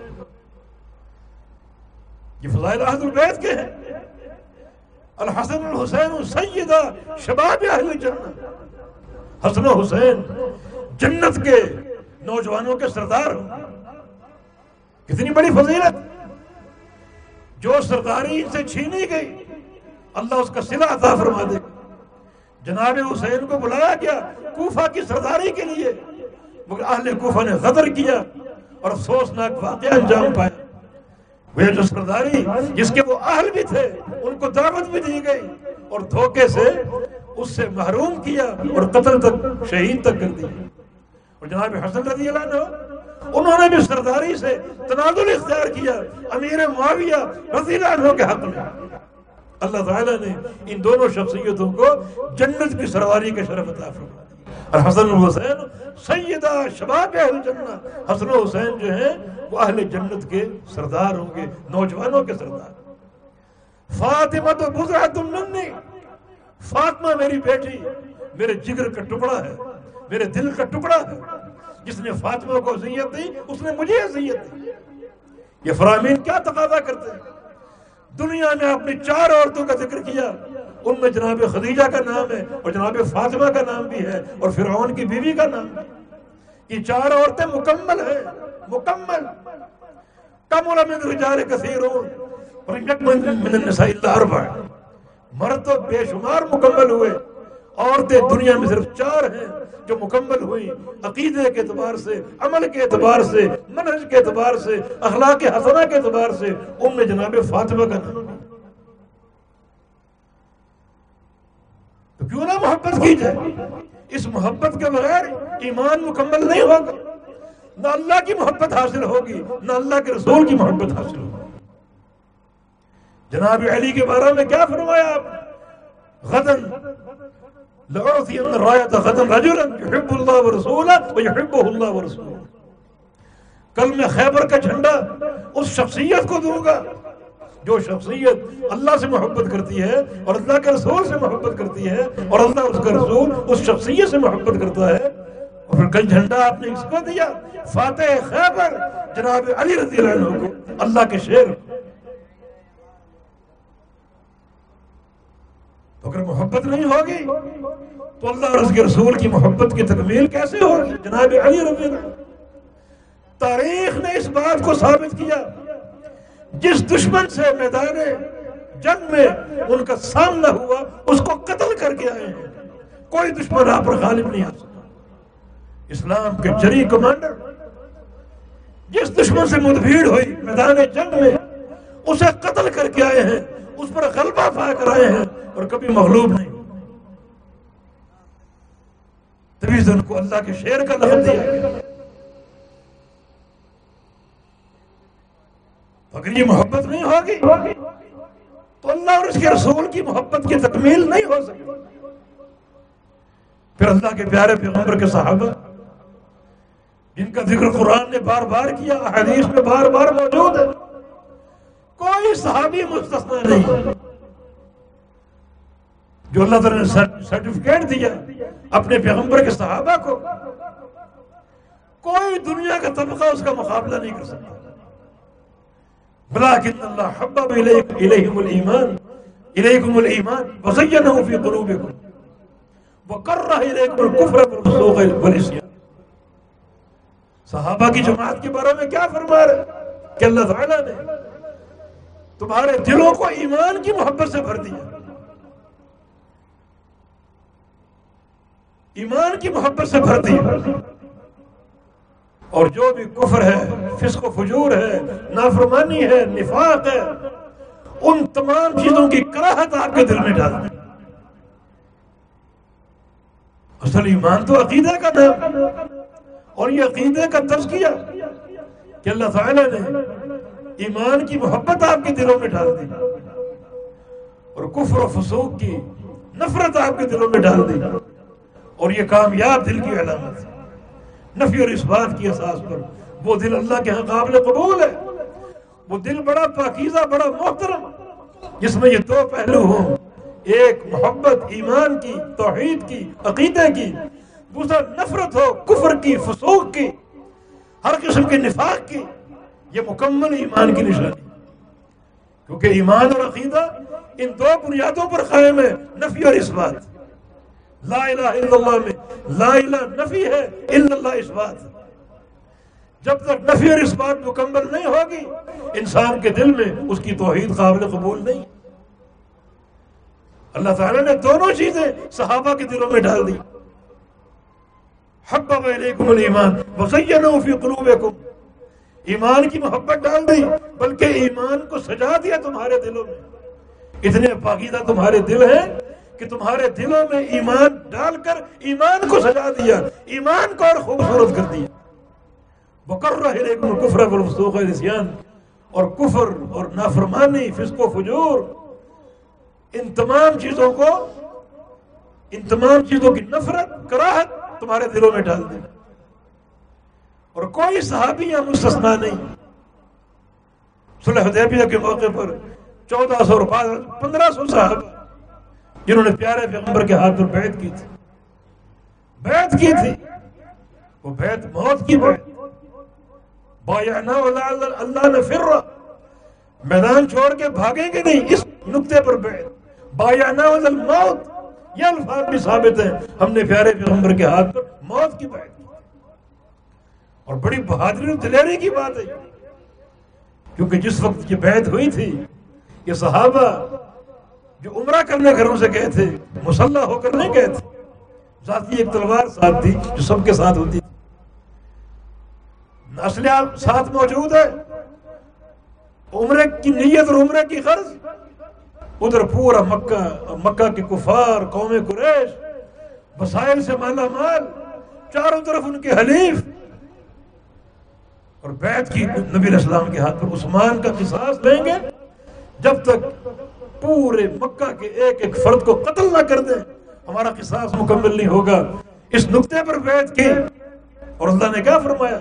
یہ فضائل احد البیت کے ہیں۔ الحسن الحسین سیدہ شباب اہل جنت حسن و حسین جنت کے نوجوانوں کے سردار ہوں کتنی بڑی فضیلت۔ جو سرداری ان سے چھینی گئی، اللہ اس کا صلح عطا فرما دے۔ گا جناب حسین کو بلایا گیا کوفہ کی سرداری کے لیے، مگر اہل کوفہ نے غدر کیا اور افسوسناک واقعہ انجام پایا۔ وہ جو سرداری جس کے وہ اہل بھی تھے، ان کو دعوت بھی دی گئی اور دھوکے سے اس سے محروم کیا اور قتل تک، شہید تک کر دیا۔ اور جناب حسن رضی اللہ عنہ، انہوں نے بھی سرداری سے تنازل اختیار کیا، امیر معاویہ رضی اللہ عنہ کے حق میں۔ اللہ تعالیٰ نے ان دونوں شخصیتوں کو جنت کی سرواری کے شرف عطا فرما اور حسن الحسین سیدہ شباب اہل جنت، حسن حسین جو ہیں، وہ اہل جنت کے سردار ہوں گے، نوجوانوں کے سردار۔ فاطمہ تو گزرا تم نے فاطمہ میری بیٹی، میرے جگر کا ٹکڑا ہے، میرے دل کا ٹکڑا ہے۔ جس نے فاطمہ کو اذیت دی، اس نے مجھے اذیت دی۔ یہ فرامین کیا تقاضا کرتے ہیں؟ دنیا نے اپنی چار عورتوں کا ذکر کیا۔ ان میں جناب خدیجہ کا نام ہے اور جناب فاطمہ کا نام بھی ہے اور فرعون کی بیوی کا نام بھی یہ چار عورتیں مکمل ہیں، مکمل۔ کم من رجال کثیرون من النساء الا اربع مرد تو بے شمار مکمل ہوئے۔ عورتیں دنیا میں صرف چار ہیں جو مکمل ہوئی عقیدے کے اعتبار سے، عمل کے اعتبار سے، منہج کے اعتبار سے، اخلاق حسنہ کے اعتبار سے، ام جناب فاطمہ کا نام تو کیوں نہ محبت کی جائے؟ اس محبت کے بغیر ایمان مکمل نہیں ہوگا۔ نہ اللہ کی محبت حاصل ہوگی، نہ اللہ کے رسول کی محبت حاصل ہوگی۔ جناب علی کے بارے میں کیا فرمایا آپ؟ غدن لأعطي أن الراية غدا رجلا يحب الله ورسوله ويحبه الله ورسوله. کل میں خیبر کا جھنڈا اس شخصیت کو دوں گا جو شخصیت اللہ سے محبت کرتی ہے اور اللہ کے رسول سے محبت کرتی ہے اور اللہ اس کا رسول اس شخصیت سے محبت کرتا ہے۔ اور پھر کل جھنڈا آپ نے اس کو دیا۔ فاتح خیبر، جناب علی رضی اللہ عنہ کو اللہ کے شیر۔ تو اگر محبت نہیں ہوگی تو اللہ اور اس کے رسول کی محبت کی تکمیل کیسے ہوگی جناب علی رضی اللہ تاریخ نے اس بات کو ثابت کیا، جس دشمن سے میدان جنگ میں ان کا سامنا ہوا، اس کو قتل کر کے آئے ہیں۔ کوئی دشمن آپ پر غالب نہیں آ سکتا۔ اسلام کے جری کمانڈر، جس دشمن سے مدبھیڑ ہوئی میدان جنگ میں، اسے قتل کر کے آئے ہیں، اس پر غلبہ پا کر آئے ہیں اور کبھی مغلوب نہیں۔ تبھی سے ان کو اللہ کے شیر کا لفظ دیا اگر یہ محبت نہیں ہوگی، تو اللہ اور اس کے رسول کی محبت کی تکمیل نہیں ہو سکتی۔ پھر اللہ کے پیارے پیغمبر کے صحابہ، جن کا ذکر قرآن نے بار بار کیا حدیث میں بار بار موجود ہے، کوئی صحابی مستثنا نہیں۔ جو اللہ تعالی نے سرٹیفکیٹ دیا اپنے پیغمبر کے صحابہ کو، کوئی دنیا کا طبقہ اس کا مقابلہ نہیں کر سکتا۔ بلاکن اللہ حبب الیہم الایمان الیکم الایمان وزینہ فی قلوبکم وقرہ الیکم الکفر والفسوق والعصیان۔ صحابہ کی جماعت کے بارے میں کیا فرما رہے؟ کہ اللہ تعالیٰ نے تمہارے دلوں کو ایمان کی محبت سے بھر دیا۔ ایمان کی محبت سے بھر دیا اور جو بھی کفر ہے، فسق و فجور ہے، نافرمانی ہے، نفاق ہے، ان تمام چیزوں کی کراہت آپ کے دل میں ڈال۔ اصل ایمان تو عقیدہ کا نام اور یہ عقیدے کا تذکیہ کہ اللہ تعالیٰ نے ایمان کی محبت آپ کے دلوں میں ڈال دی۔ اور کفر و فسوق کی نفرت آپ کے دلوں میں ڈال دی۔ اور یہ کامیاب دل کی علامت ہے۔ نفی اور اس بات کی اساس پر۔ وہ دل اللہ کے ہاں قابل قبول ہے۔ وہ دل بڑا پاکیزہ، بڑا محترم۔ جس میں یہ دو پہلو ہوں۔ ایک محبت ایمان کی، توحید کی، عقیدے کی۔ دوسرا نفرت ہو، کفر کی، فسوق کی۔ ہر قسم کے نفاق کی۔ یہ مکمل ایمان کی نشانی۔ کیونکہ ایمان اور عقیدہ ان دو بنیادوں پر قائم ہے۔ نفی اور اس بات۔ لا الہ الا اللہ میں لا الہ نفی ہے الا اللہ اس بات جب تک نفی اور اس بات مکمل نہیں ہوگی، انسان کے دل میں اس کی توحید قابل قبول نہیں۔ اللہ تعالیٰ نے دونوں چیزیں صحابہ کے دلوں میں ڈال دی۔ حبب علیکم الایمان، وزینوا فی قلوبکم۔ ایمان کی محبت ڈال دی، بلکہ ایمان کو سجا دیا تمہارے دلوں میں۔ اتنے پاکیزہ تمہارے دل ہیں کہ تمہارے دلوں میں ایمان ڈال کر ایمان کو سجا دیا، ایمان کو اور خوبصورت کر دیا۔ کفر اور کفر اور نافرمانی، فسق و فجور۔ ان تمام چیزوں کو، ان تمام چیزوں کی نفرت، کراہت تمہارے دلوں میں ڈال دینا اور کوئی صحابی یا مستثنا نہیں۔ صلح حدیبیہ کے موقع پر چودہ سو روپئے پندرہ سو صاحب جنہوں نے پیارے پیغمبر کے ہاتھ پر بیعت کی تھی۔ بیعت کی تھی۔ وہ بیعت موت کی بیعت۔ بایعنا اللہ نے میدان چھوڑ کے بھاگیں گے نہیں۔ اس نقطے پر بیعت۔ بایعنا موت یہ الفاظ بھی ثابت ہیں۔ ہم نے پیارے پیغمبر کے ہاتھ پر موت کی بیعت کی۔ اور بڑی بہادری اور دلیری کی بات ہے کیونکہ جس وقت یہ بیعت ہوئی تھی، یہ صحابہ جو عمرہ کرنے گھروں سے گئے تھے، مسلح ہو کر نہیں گئے تھے۔ ذاتی ایک تلوار ساتھ تھی جو سب کے ساتھ ہوتی۔ تھی اسلحہ ساتھ موجود ہے عمرے کی نیت اور عمرے کی غرض۔ ادھر پورا مکہ مکہ کے کفار، قوم قریش، وسائل سے مالا مال، چاروں طرف ان کے حلیف۔ اور بیعت کی نبی علیہ السلام کے ہاتھ پر عثمان کا قصاص لیں گے۔ جب تک پورے مکہ کے ایک ایک فرد کو قتل نہ کر دیں ہمارا قصاص مکمل نہیں ہوگا۔ اس نقطے پر بیعت کی اور اللہ نے کیا فرمایا؟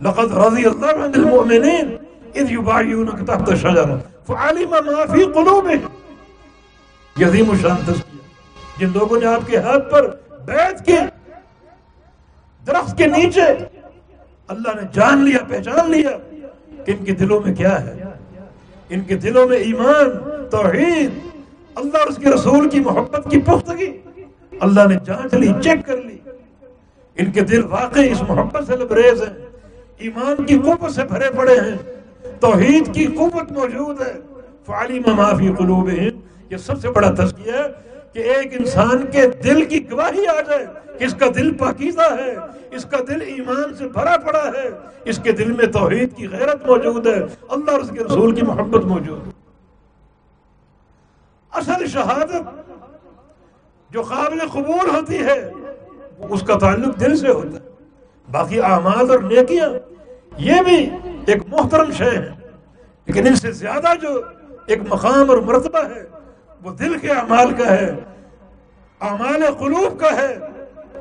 لقد رضی اللہ عن المؤمنین اذ یبایعونک تحت الشجرہ فعلم ما فی قلوبهم یہ شان تذکیہ جن لوگوں نے آپ کے ہاتھ پر بیعت کی درخت کے نیچے اللہ نے جان لیا، پہچان لیا کہ ان کے دلوں میں کیا ہے۔ ان کے دلوں میں ایمان۔ توحید، اللہ اور اس کے رسول کی محبت کی پختگی، اللہ نے جانچ لی، چیک کر لی۔ ان کے دل واقعی اس محبت سے لبریز ہیں، ایمان کی قوت سے بھرے پڑے ہیں، توحید کی قوت موجود ہے۔ فعلی معافی قلوب یہ سب سے بڑا تذکیہ ہے کہ ایک انسان کے دل کی گواہی آ جائے کہ اس کا دل پاکیزہ ہے، اس کا دل ایمان سے بھرا پڑا ہے، اس کے دل میں توحید کی غیرت موجود ہے، اللہ اور اس کے رسول کی محبت موجود ہے۔ اصل شہادت جو قابل قبول ہوتی ہے اس کا تعلق دل سے ہوتا ہے۔ باقی اعمال اور نیکیاں، یہ بھی ایک محترم شے ہیں لیکن ان سے زیادہ جو ایک مقام اور مرتبہ ہے، وہ دل کے اعمال کا ہے، اعمال قلوب کا ہے۔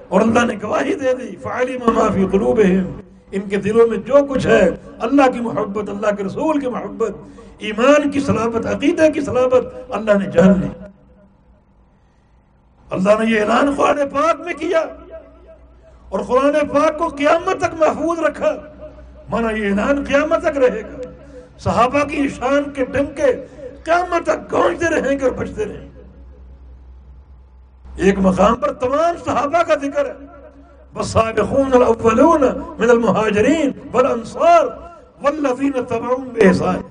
اور اللہ نے گواہی دے دی فعلی فی قلوبہم ان کے دلوں میں جو کچھ ہے، اللہ کی محبت، اللہ کے رسول کی محبت ایمان کی سلامت عقیدہ کی سلامت اللہ نے جان لی اللہ نے یہ اعلان قرآن پاک میں کیا اور قرآن پاک کو قیامت تک محفوظ رکھا۔ مانا یہ اعلان قیامت تک رہے گا۔ صحابہ کی شان کے ڈنکے قیامت تک گونجتے رہیں گے اور بچتے رہیں گے۔ ایک مقام پر تمام صحابہ کا ذکر ہے۔ والسابقون الاولون من المہاجرین والانصار والذین تبعون بإحسان۔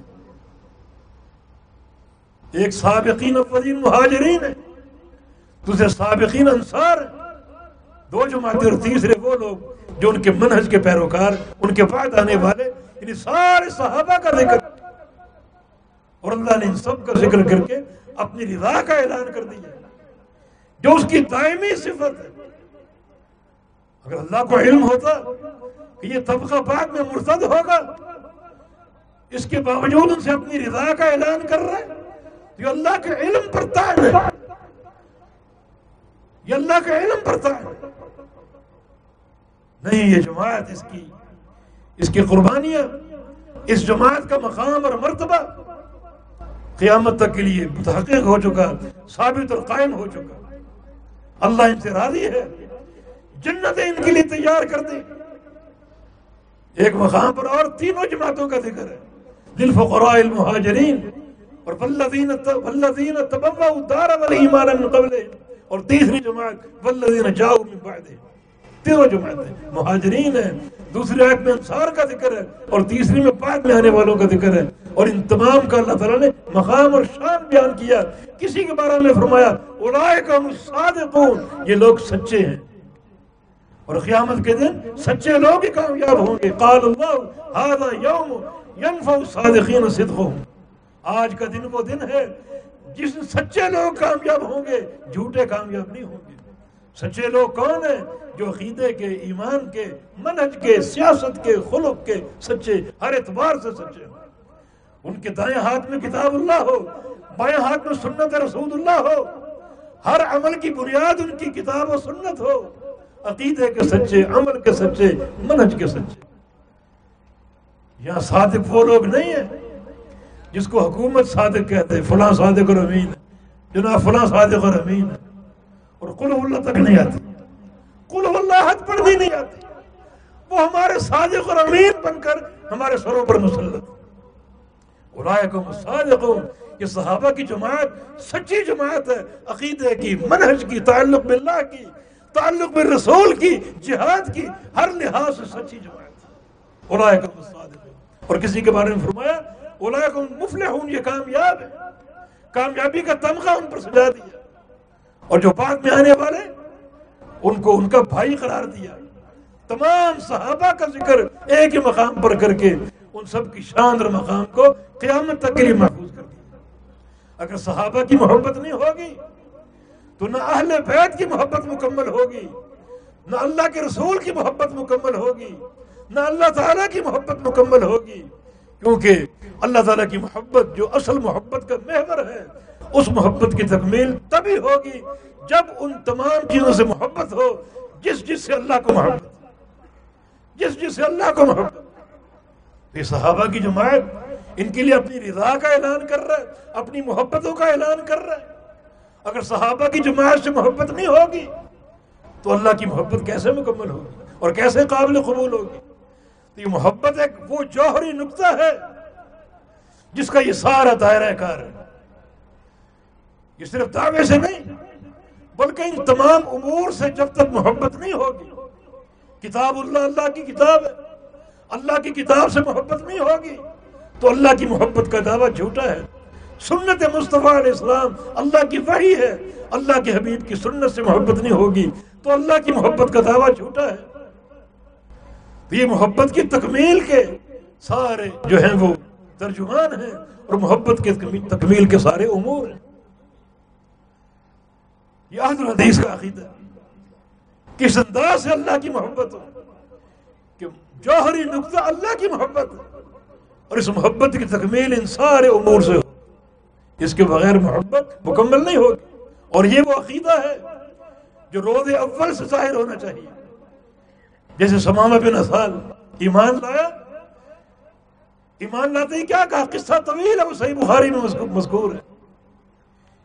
ایک سابقین اولین مہاجرین ہے دوسرے سابقین انصار دو جماعتیں اور تیسرے وہ لوگ جو ان کے منہج کے پیروکار، ان کے بعد آنے والے یعنی سارے صحابہ کا ذکر۔ اور اللہ نے ان سب کا ذکر کر کے اپنی رضا کا اعلان کر دیا۔ جو اس کی دائمی صفت ہے۔ اگر اللہ کو علم ہوتا کہ یہ طبقہ بعد میں مرتد ہوگا، اس کے باوجود ان سے اپنی رضا کا اعلان کر رہے یہ اللہ کے علم پر تائم ہے۔ یہ اللہ کے علم پر تائم ہے۔ نہیں، یہ جماعت اس کی اس کی قربانیاں، اس جماعت کا مقام اور مرتبہ قیامت تک کے لیے متحقق ہو چکا، ثابت اور قائم ہو چکا۔ اللہ ان سے راضی ہے۔ جنتیں ان کے لیے تیار کر دی ایک مقام پر اور تینوں جماعتوں کا ذکر ہے۔ دل فقراء المہاجرین اور والذین والذین تبوؤوا الدار والایمان من قبل اور تیسری جماعت، والذین جاؤوا من بعد تینوں جماعتیں مہاجرین ہیں، دوسری آیت میں انصار کا ذکر ہے، اور تیسری میں بعد میں آنے والوں کا ذکر ہے، اور ان تمام کا اللہ تعالیٰ نے مقام اور شان بیان کیا۔ کسی کے بارے میں فرمایا اولئکم الصادقون، یہ لوگ سچے ہیں۔ اور قیامت کے دن سچے لوگ ہی کامیاب ہوں گے۔ قال اللہ، هذا یوم ينفع الصادقین صدقهم۔ آج کا دن وہ دن ہے جس سچے لوگ کامیاب ہوں گے، جھوٹے کامیاب نہیں ہوں گے۔ سچے لوگ کون ہیں جو عقیدے کے، ایمان کے، منہج کے، سیاست کے، خلق کے سچے، ہر اعتبار سے سچے ہوں۔ ان کے دائیں ہاتھ میں کتاب اللہ ہو، بائیں ہاتھ میں سنت رسول اللہ ہو۔ ہر عمل کی بنیاد ان کی کتاب و سنت ہو۔ عقیدے کے سچے، عمل کے سچے، منہج کے سچے۔ یہاں صادق وہ لوگ نہیں ہیں جس کو حکومت صادق کہتے ہیں، فلاں صادق اور امین ہے۔ جناب، فلاں صادق اور امین ہے۔ اور قل اللہ تک نہیں آتی۔ قل اللہ حد پڑھنی نہیں آتی۔ وہ ہمارے صادق اور امین بن کر ہمارے سروں پر مسلط۔ اولائکم صادقون یہ صحابہ کی جماعت سچی جماعت ہے، عقیدے کی، منہج کی، تعلق باللہ کی، تعلق بالرسول کی، جہاد کی، ہر لحاظ سے سچی جماعت اولائکم صادقون اور کسی کے بارے میں فرمایا اولا مفلحون، یہ کامیاب ہے کامیابی کا تمغہ ان پر سجا دیا۔ اور جو بعد میں آنے والے، ان کو ان کا بھائی قرار دیا۔ تمام صحابہ کا ذکر ایک ہی مقام پر کر کے ان سب کی شان اور مقام کو قیامت تک کے لیے محفوظ کر دیا۔ اگر صحابہ کی محبت نہیں ہوگی، تو نہ اہل بیت کی محبت مکمل ہوگی، نہ اللہ کے رسول کی محبت مکمل ہوگی، نہ اللہ تعالیٰ کی محبت مکمل ہوگی۔ کیونکہ اللہ تعالیٰ کی محبت جو اصل محبت کا محور ہے، اس محبت کی تکمیل تبھی ہوگی جب ان تمام چیزوں سے محبت ہو، جس جس سے اللہ کو محبت، جس جس سے اللہ کو محبت۔ یہ صحابہ کی جماعت ان کے لیے اپنی رضا کا اعلان کر رہا ہے، اپنی محبتوں کا اعلان کر رہا ہے۔ اگر صحابہ کی جماعت سے محبت نہیں ہوگی، تو اللہ کی محبت کیسے مکمل ہوگی اور کیسے قابل قبول ہوگی؟ تو یہ محبت ایک وہ جوہری نقطہ ہے جس کا یہ سارا دائرہ کار ہے۔ یہ صرف دعوے سے نہیں، بلکہ ان تمام امور سے جب تک محبت نہیں ہوگی، کتاب اللہ اللہ کی کتاب ہے۔ اللہ کی کتاب سے محبت نہیں ہوگی، تو اللہ کی محبت کا دعویٰ جھوٹا ہے۔ سنت مصطفیٰ علیہ السلام اللہ کی وحی ہے۔ اللہ کے حبیب کی سنت سے محبت نہیں ہوگی، تو اللہ کی محبت کا دعویٰ جھوٹا ہے۔ تو یہ محبت کی تکمیل کے سارے جو ہیں وہ ترجمان ہیں اور محبت کے تکمیل کے سارے امور ہیں۔ یہ الحدیث کا عقیدہ کس انداز سے اللہ کی محبت ہو؟ کہ جوہری نقطہ اللہ کی محبت اور اس محبت کی تکمیل ان سارے امور سے ہو۔ اس کے بغیر محبت مکمل نہیں ہوگی۔ اور یہ وہ عقیدہ ہے جو روز اول سے ظاہر ہونا چاہیے۔ جیسے سمامہ بن اصال ایمان لایا؟ ایمان لاتے ہی کیا کہا؟ قصہ طویل ہے، وہ صحیح بخاری میں مذکور ہے۔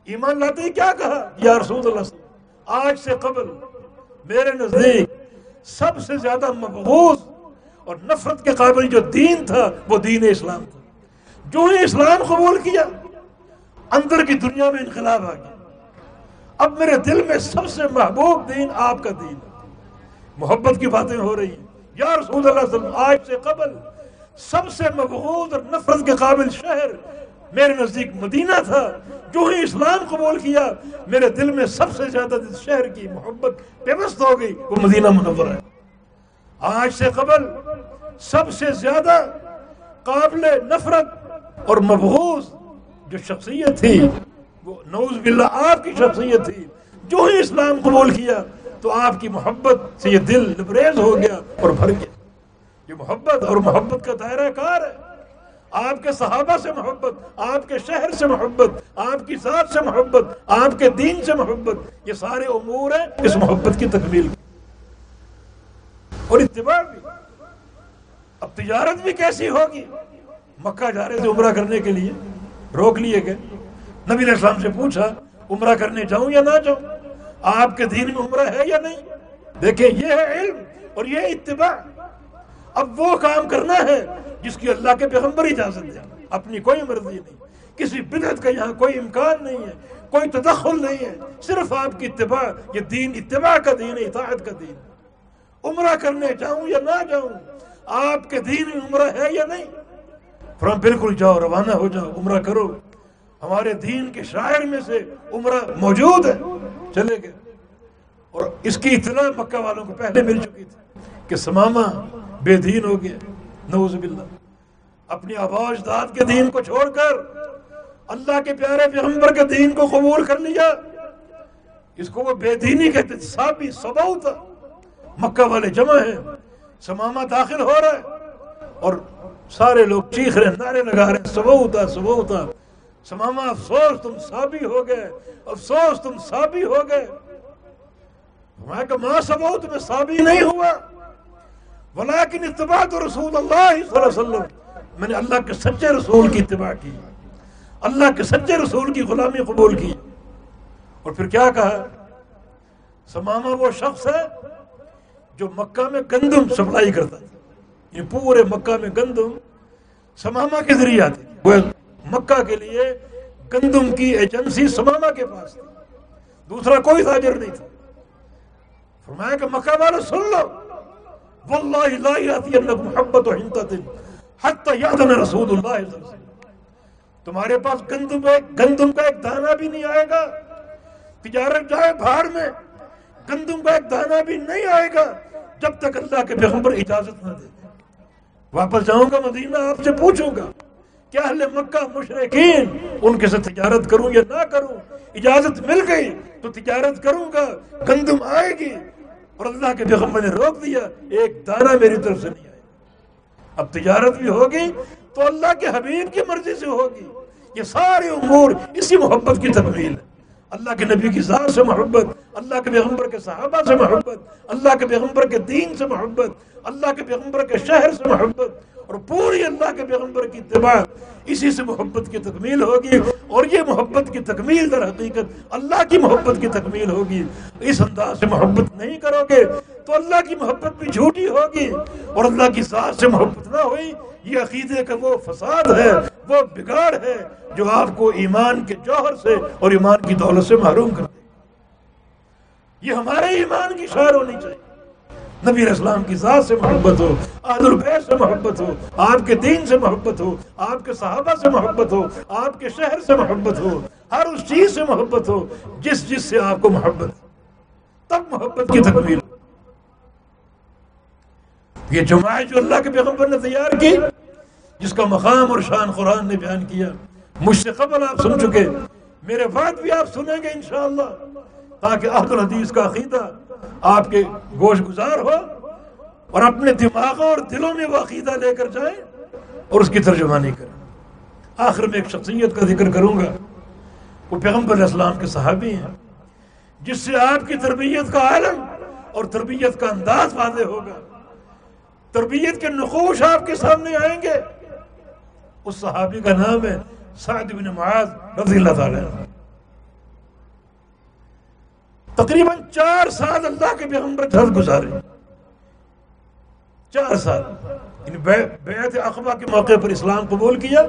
ایمان لاتے ہی کیا کہا؟ یا رسول اللہ آج سے قبل میرے نزدیک سب سے زیادہ مقبوض اور نفرت کے قابل جو دین تھا، وہ دین اسلام تھا۔ جو ہی اسلام قبول کیا، اندر کی دنیا میں انقلاب آ گیا۔ اب میرے دل میں سب سے محبوب دین آپ کا دین ہے۔ محبت کی باتیں ہو رہی ہیں۔ یا رسول اللہ صلی اللہ علیہ وسلم، آج سے قبل سب سے مبغوض اور نفرت کے قابل شہر میرے نزدیک مدینہ تھا۔ جو ہی اسلام قبول کیا، میرے دل میں سب سے زیادہ جس شہر کی محبت پیوست ہو گئی۔ وہ مدینہ منور ہے۔ آج سے قبل سب سے زیادہ قابل نفرت اور مبغوض جو شخصیت تھی، وہ نوز باللہ آپ کی شخصیت تھی۔ جو ہی اسلام قبول کیا تو آپ کی محبت سے یہ دل لبریز ہو گیا اور بھر گیا۔ یہ محبت اور محبت کا دائرہ کار ہے۔ آپ کے صحابہ سے محبت، آپ کے شہر سے محبت، آپ کی ذات سے محبت، آپ کے دین سے محبت، یہ سارے امور ہیں اس محبت کی تکمیل کی۔ اور اتباع بھی۔ اب تجارت بھی کیسی ہوگی؟ مکہ جا رہے تھے عمرہ کرنے کے لیے، روک لیے گئے۔ نبی علیہ السلام سے پوچھا، عمرہ کرنے جاؤں یا نہ جاؤں؟ آپ کے دین میں عمرہ ہے یا نہیں؟ دیکھیں، یہ ہے علم اور یہ اتباع۔ اب وہ کام کرنا ہے جس کی اللہ کے پیغمبر اجازت دے۔ اپنی کوئی مرضی نہیں۔ کسی بدعت کا یہاں کوئی امکان نہیں ہے۔ کوئی تدخل نہیں ہے۔ صرف آپ کی اتباع، یہ دین اتباع کا دین ہے، اطاعت کا دین۔ عمرہ کرنے جاؤں یا نہ جاؤں، آپ کے دین میں عمرہ ہے یا نہیں؟ فرم بالکل جاؤ، روانہ ہو جاؤ، عمرہ کرو۔ ہمارے دین کے شاعر میں سے عمرہ موجود ہے۔ چلے گئے۔ اور اس کی اطلاع مکہ والوں کو پہلے مل چکی تھی کہ سماما بے دین ہو گیا۔ نوز باللہ۔ اپنی آواز داد کے دین کو چھوڑ کر، اللہ کے پیارے پیغمبر کے دین کو قبول کر لیا۔ اس کو وہ بے دینی کہتے تھے۔ صابی سباؤ تھا۔ مکہ والے جمع ہیں۔ سماما داخل ہو رہا ہے۔ اور سارے لوگ چیخ رہے نعرے لگا رہے ہیں۔ سباؤ تھا سباؤ تھا۔ سماما، افسوس، تم سابی ہو گئے۔ افسوس، تم سابی ہو گئے۔ کہ ماں سبوت میں ثابت نہیں ہوا۔ ولیکن اتباع تو رسول اللہ صلی اللہ علیہ وسلم۔ میں نے اللہ کے سچے رسول کی اتباع کی۔ اللہ کے سچے رسول کی غلامی قبول کی۔ اور پھر کیا کہا؟ سماما وہ شخص ہے جو مکہ میں گندم سپلائی کرتا تھا۔ یہ پورے مکہ میں گندم سماما کے ذریعے آتی وہ مکہ کے لیے گندم کی ایجنسی سماما کے پاس تھی۔ دوسرا کوئی تاجر نہیں تھا۔ فرمایا کہ مکہ والے سن لو۔ واللہ لا یاتی انک محبت و حنتت حتی یادن رسول اللہ صلی اللہ علیہ وسلم۔ تمہارے پاس گندم گندم کا ایک دانہ بھی نہیں آئے گا۔ تجارت جائے بھاڑ میں، گندم کا ایک دانہ بھی نہیں آئے گا جب تک اللہ کے پیغمبر اجازت نہ دے۔ واپس جاؤں گا مدینہ، آپ سے پوچھوں گا۔ کیا اہل مکہ مشرقین ان کے ساتھ تجارت کروں یا نہ کروں، اجازت مل گئی تو تجارت کروں گا، گندم آئے گی۔ اور اللہ کے پیغمبر نے روک دیا، ایک دانہ میری طرف سے نہیں آئے اب تجارت بھی ہوگی تو اللہ کے حبیب کی مرضی سے ہوگی۔ یہ سارے امور اسی محبت کی تکمیل ہے۔ اللہ کے نبی کی ذات سے محبت، اللہ کے پیغمبر کے صحابہ سے محبت، اللہ کے پیغمبر کے دین سے محبت، اللہ کے پیغمبر کے شہر سے محبت اور پوری اللہ کے پیغمبر کی اتباع اسی سے محبت کی تکمیل ہوگی اور یہ محبت کی تکمیل در حقیقت اللہ کی محبت کی تکمیل ہوگی۔ اس انداز سے محبت نہیں کرو گے تو اللہ کی محبت بھی جھوٹی ہوگی اور اللہ کی ذات سے محبت نہ ہوئی، یہ عقیدے کا وہ فساد ہے، وہ بگاڑ ہے جو آپ کو ایمان کے جوہر سے اور ایمان کی دولت سے محروم کر دے یہ ہمارے ایمان کی شعر ہونی چاہیے۔ نبی اسلام کی ذات سے محبت ہو عادل سے محبت ہو، آپ کے دین سے محبت ہو، آپ کے صحابہ سے محبت ہو، آپ کے شہر سے محبت ہو، ہر اس چیز سے محبت ہو، جس جس سے آپ کو محبت تب محبت کی تکمیل۔ یہ جماعت جو اللہ کے پیغمبر نے تیار کی، جس کا مقام اور شان قرآن نے بیان کیا۔ مجھ سے قبل آپ سن چکے، میرے بعد بھی آپ سنیں گے انشاءاللہ۔ تاکہ عہد الحدیث کا عقیدہ آپ کے گوش گزار ہو اور اپنے دماغوں اور دلوں میں وہ عقیدہ لے کر جائیں اور اس کی ترجمانی کریں۔ آخر میں ایک شخصیت کا ذکر کروں گا۔ وہ پیغمبر اسلام کے صحابی ہیں، جس سے آپ کی تربیت کا عالم اور تربیت کا انداز واضح ہوگا۔ تربیت کے نقوش آپ کے سامنے آئیں گے۔ اس صحابی کا نام ہے سعد بن معاذ رضی اللہ تعالی تقریباً چار سال اللہ کے پیغمبر جھل گزارے۔ چار سال۔ یعنی بیعت اقبا کے موقع پر اسلام قبول کیا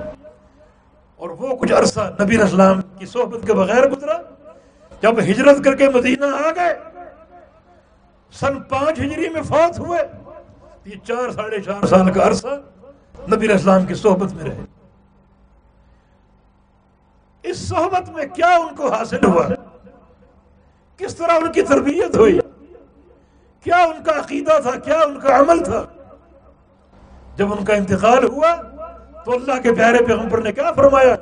اور وہ کچھ عرصہ نبی اسلام کی صحبت کے بغیر گزرا۔ جب ہجرت کر کے مدینہ آ گئے، سن پانچ ہجری میں فوت ہوئے۔ یہ چار ساڑھے چار سال کا عرصہ نبی اسلام کی صحبت میں رہے۔ اس صحبت میں کیا ان کو حاصل ہوا؟ کس طرح ان کی تربیت ہوئی؟ کیا ان کا عقیدہ تھا؟ کیا ان کا عمل تھا؟ جب ان کا انتقال ہوا تو اللہ کے پیارے پیغمبر نے کیا فرمایا؟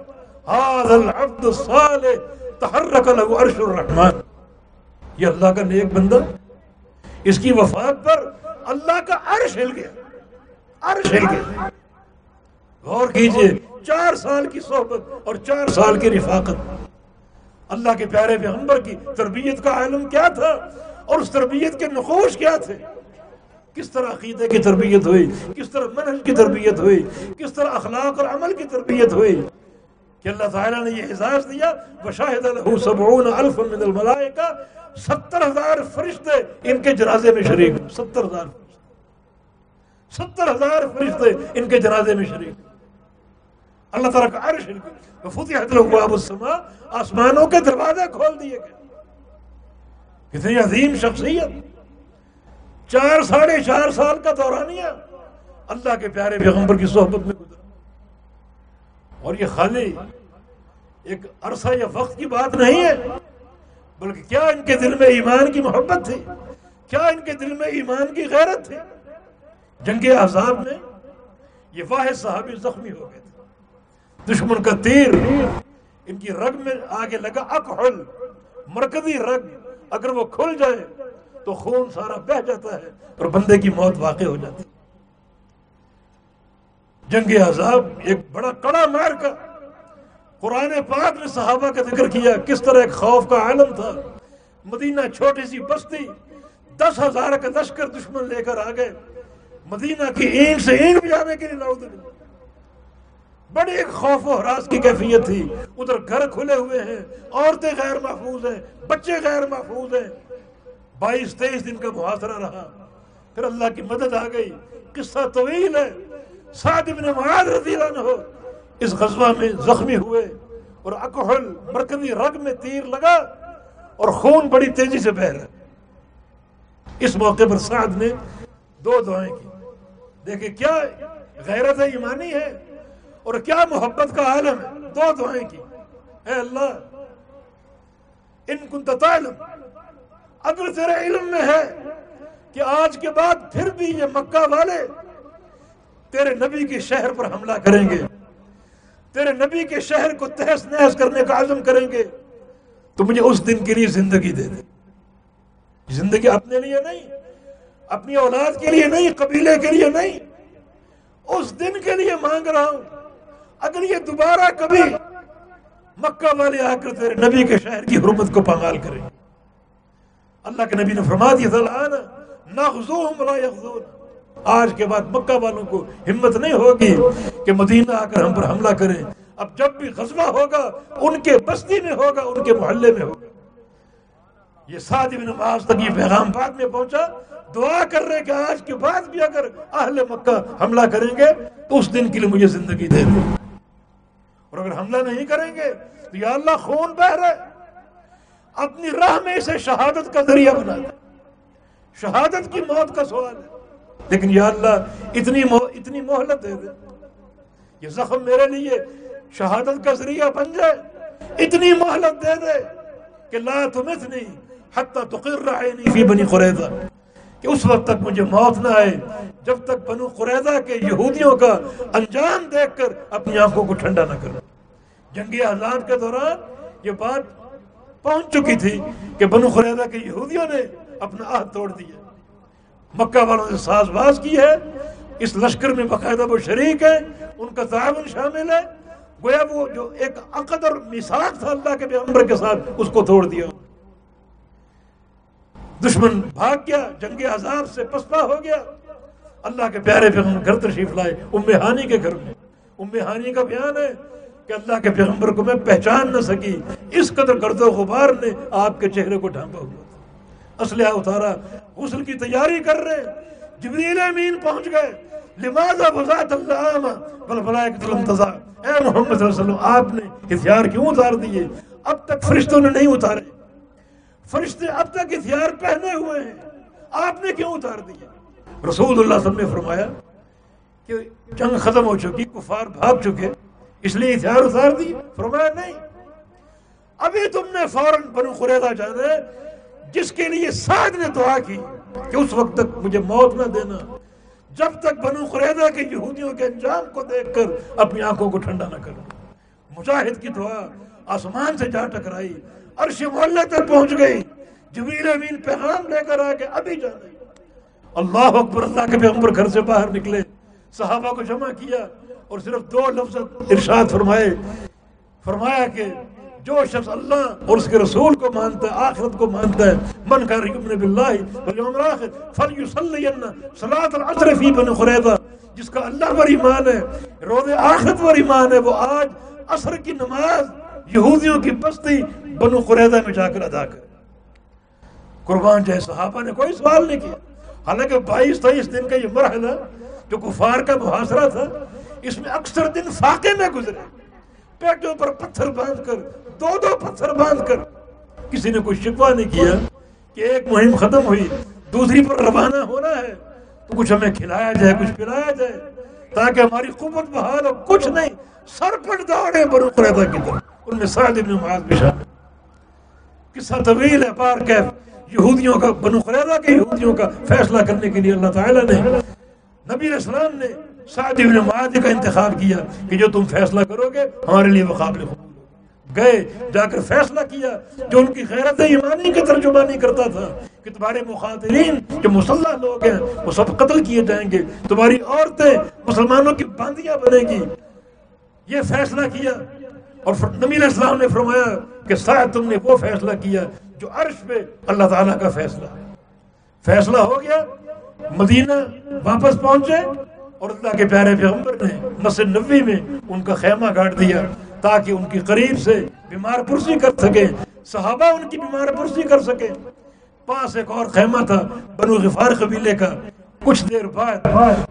العبد الصالح، تحرک له عرش الرحمن. یہ اللہ کا نیک بندہ، اس کی وفات پر اللہ کا عرش ہل گیا، عرش ہل گیا۔ غور کیجیے، چار سال کی صحبت اور چار سال کی رفاقت۔ اللہ کے پیارے پیغمبر کی تربیت کا علم کیا تھا اور اس تربیت کے نقوش کیا تھے؟ کس طرح عقیدے کی تربیت ہوئی؟ کس طرح منہج کی تربیت ہوئی؟ کس طرح اخلاق اور عمل کی تربیت ہوئی؟ کہ اللہ تعالیٰ نے یہ احساس دیا وشاہد له سبعون الف من الملائکہ ستر ہزار فرشتے ان کے جنازے میں شریک ستر ہزار ستر ہزار فرشتے ان کے جنازے میں شریک اللہ تعالیٰ کا عرش فتحت له السماء آسمانوں کے دروازے کھول دیے گئے۔ کتنی عظیم شخصیت۔ چار ساڑھے چار سال کا دورانیہ۔ اللہ کے پیارے پیغمبر کی صحبت میں گزرا۔ اور یہ خالی ایک عرصہ یا وقت کی بات نہیں ہے، بلکہ کیا ان کے دل میں ایمان کی محبت تھی؟ کیا ان کے دل میں ایمان کی غیرت تھی؟ جنگ عذاب میں یہ واحد صحابی زخمی ہو گئے تھے۔ دشمن کا تیر۔ ان کی رگ میں آگے لگا اکحل مرکزی رگ۔ اگر وہ کھل جائے تو خون سارا بہ جاتا ہے اور بندے کی موت واقع ہو جاتی۔ جنگ عذاب ایک بڑا کڑا مار کا۔ قرآن پاک نے صحابہ کا ذکر کیا، کس طرح ایک خوف کا عالم تھا۔ مدینہ چھوٹی سی بستی، دس ہزار کا لشکر دشمن لے کر آ گئے۔ مدینہ کی اینٹ سے اینٹ بھی جانے کے لیے بڑی ایک خوف و حراس کی کیفیت تھی۔ ادھر گھر کھلے ہوئے ہیں، عورتیں غیر محفوظ ہیں، بچے غیر محفوظ ہیں۔ بائیس تیئیس دن کا محاصرہ رہا۔ پھر اللہ کی مدد آ گئی۔ قصہ طویل ہے۔ سعد ابن معاذ رضی اللہ عنہ اس غزوہ میں زخمی ہوئے اور اکحل مرکزی رگ میں تیر لگا اور خون بڑی تیزی سے بہ رہا اس موقع پر سعد نے دو دعائیں کی۔ دیکھیں، کیا غیرت ایمانی ہے؟ اور کیا محبت کا عالم ہے دو دعائیں کی۔ اے اللہ، ان کن تعلم، اگر تیرے علم میں ہے کہ آج کے بعد پھر بھی یہ مکہ والے تیرے نبی کے شہر پر حملہ کریں گے، تیرے نبی کے شہر کو تحس نحس کرنے کا عزم کریں گے، تو مجھے اس دن کے لیے زندگی دے دے۔ زندگی اپنے لیے نہیں، اپنی اولاد کے لیے نہیں، قبیلے کے لیے نہیں، اس دن کے لیے مانگ رہا ہوں۔ اگر یہ دوبارہ کبھی مکہ والے آ کر تیرے نبی کے شہر کی حرمت کو پامال کریں۔ اللہ کے نبی نے فرما دیا آج کے بعد مکہ والوں کو ہمت نہیں ہوگی کہ مدینہ آ کر ہم پر حملہ کریں۔ اب جب بھی غزوہ ہوگا، ان کے بستی میں ہوگا، ان کے محلے میں ہوگا۔ یہ سعد بن معاذ تک یہ پیغام بعد میں پہنچا۔ دعا کر رہے کہ آج کے بعد بھی اگر اہل مکہ حملہ کریں گے، تو اس دن کے لیے مجھے زندگی دے دیں اور اگر حملہ نہیں کریں گے تو یا اللہ خون بہ رہے اپنی راہ میں اسے شہادت کا ذریعہ بنا دے۔ شہادت کی موت کا سوال ہے۔ لیکن یا اللہ اتنی اتنی محلت دے دے۔ یہ زخم میرے لیے شہادت کا ذریعہ بن جائے۔ اتنی محلت دے دے کہ لا تمتنی حتی تقر عینی۔ فی بنی قریضہ کہ اس وقت تک مجھے موت نہ آئے۔ جب تک بنو قریضہ کے یہودیوں کا انجام دیکھ کر اپنی آنکھوں کو ٹھنڈا نہ کروں جنگی احزاب کے دوران یہ بات پہنچ چکی تھی کہ بنو قریضہ کے یہودیوں نے اپنا عہد توڑ دیا۔ مکہ والوں نے ساز باز کی ہے، اس لشکر میں باقاعدہ وہ شریک ہے ان کا تعاون شامل ہے۔ گویا وہ جو ایک عقد اور مثاق تھا اللہ کے پیغمبر کے ساتھ، اس کو توڑ دیا۔ دشمن بھاگ گیا، جنگ عذاب سے پسپا ہو گیا۔ اللہ کے پیارے پیغمبر گھر تشریف لائے، ام ہانی کے گھر میں۔ ام ہانی کا بیان ہے کہ اللہ کے پیغمبر کو میں پہچان نہ سکی، اس قدر گرد و غبار نے آپ کے چہرے کو ڈھانپا ہوا۔ اسلحہ اتارا، غسل کی تیاری کر رہے، جبریل امین پہنچ گئے۔ لماذا بزات اللہ بل ملائکۃ الانتظار اے محمد صلی اللہ علیہ وسلم، آپ نے ہتھیار کیوں اتار دیے؟ اب تک فرشتوں نے نہیں اتارے۔ فرشتے اب تک ہتھیار پہنے ہوئے ہیں۔ آپ نے کیوں اتار دیے؟ رسول اللہ صلی اللہ علیہ وسلم نے فرمایا کہ جنگ ختم ہو چکی، کفار بھاگ چکے، اس لیے ہتھیار اتار دیے فرمایا نہیں۔ ابھی تم نے فوراً بنو قریضہ جانا جس کے لیے سعد نے دعا کی کہ اس وقت تک مجھے موت نہ دینا۔ جب تک بنو قریدہ کے یہودیوں کے انجام کو دیکھ کر اپنی آنکھوں کو ٹھنڈا نہ کرو۔ مجاہد کی دعا آسمان سے جا ٹکرائی، عرش محلے تک پہنچ گئی، جبریل امین پیغام لے کر آ کے ابھی جانا اللہ اکبر، اللہ کے پیغمبر گھر سے باہر نکلے، صحابہ کو جمع کیا اور صرف دو لفظ ارشاد فرمائے۔ فرمایا کہ جو شخص اللہ اور اس کے رسول کو مانتا ہے، آخرت کو مانتا ہے، من کر یؤمن باللہ والیوم الاخر فلیصلی صلاۃ العصر فی بن قریظہ، جس کا اللہ پر ایمان ہے، روز آخرت پر ایمان ہے، وہ آج عصر کی نماز یہودیوں کی بستی بنو قریظہ میں جا کر ادا کر قربان جائے، صحابہ نے کوئی سوال نہیں کیا۔ حالانکہ بائیس تیئیس دن کا یہ مرحلہ جو کفار کا محاصرہ تھا، اس میں اکثر دن فاقے میں گزرے۔ پیٹوں پر پتھر باندھ کر، دو دو پتھر باندھ کر کسی نے کوئی شکوا نہیں کیا کہ ایک مہم ختم ہوئی، دوسری پر روانہ ہونا ہے۔ تو کچھ ہمیں کھلایا جائے، کچھ پلایا جائے، تاکہ ہماری قوت بحال ہو کچھ نہیں، سر پر دوڑے بنو قریبہ کی طرف۔ ان میں سعد ابن معاذ بھی شامل۔ قصہ طویل ہے پار کیف۔ یہودیوں کا بنو قریبہ کے یہودیوں کا فیصلہ کرنے کے لیے اللہ تعالیٰ نے نبی علیہ السلام نے سعد ابن معاذ کا انتخاب کیا کہ جو تم فیصلہ کرو گے، ہمارے لیے وہ قابل ہو گئے، جا کر فیصلہ کیا جو ان کی غیرت ایمانی کی ترجمانی کرتا تھا کہ تمہارے مخاطرین جو مسلح لوگ ہیں، وہ سب قتل کیے جائیں گے، تمہاری عورتیں مسلمانوں کی باندیاں بنے گی۔ یہ فیصلہ کیا اور نبی علیہ السلام نے فرمایا کہ شاید تم نے وہ فیصلہ کیا جو عرش پہ اللہ تعالیٰ کا فیصلہ ہے۔ فیصلہ ہو گیا، مدینہ واپس پہنچے اور اللہ کے پیارے پیغمبر نے مسجد نبی میں ان کا خیمہ گاڑ دیا تاکہ ان کی قریب سے بیمار پرسی کر سکے، صحابہ ان کی بیمار پرسی کر سکے۔ پاس ایک اور خیمہ تھا، بنو غفار قبیلے کا۔ کچھ دیر بعد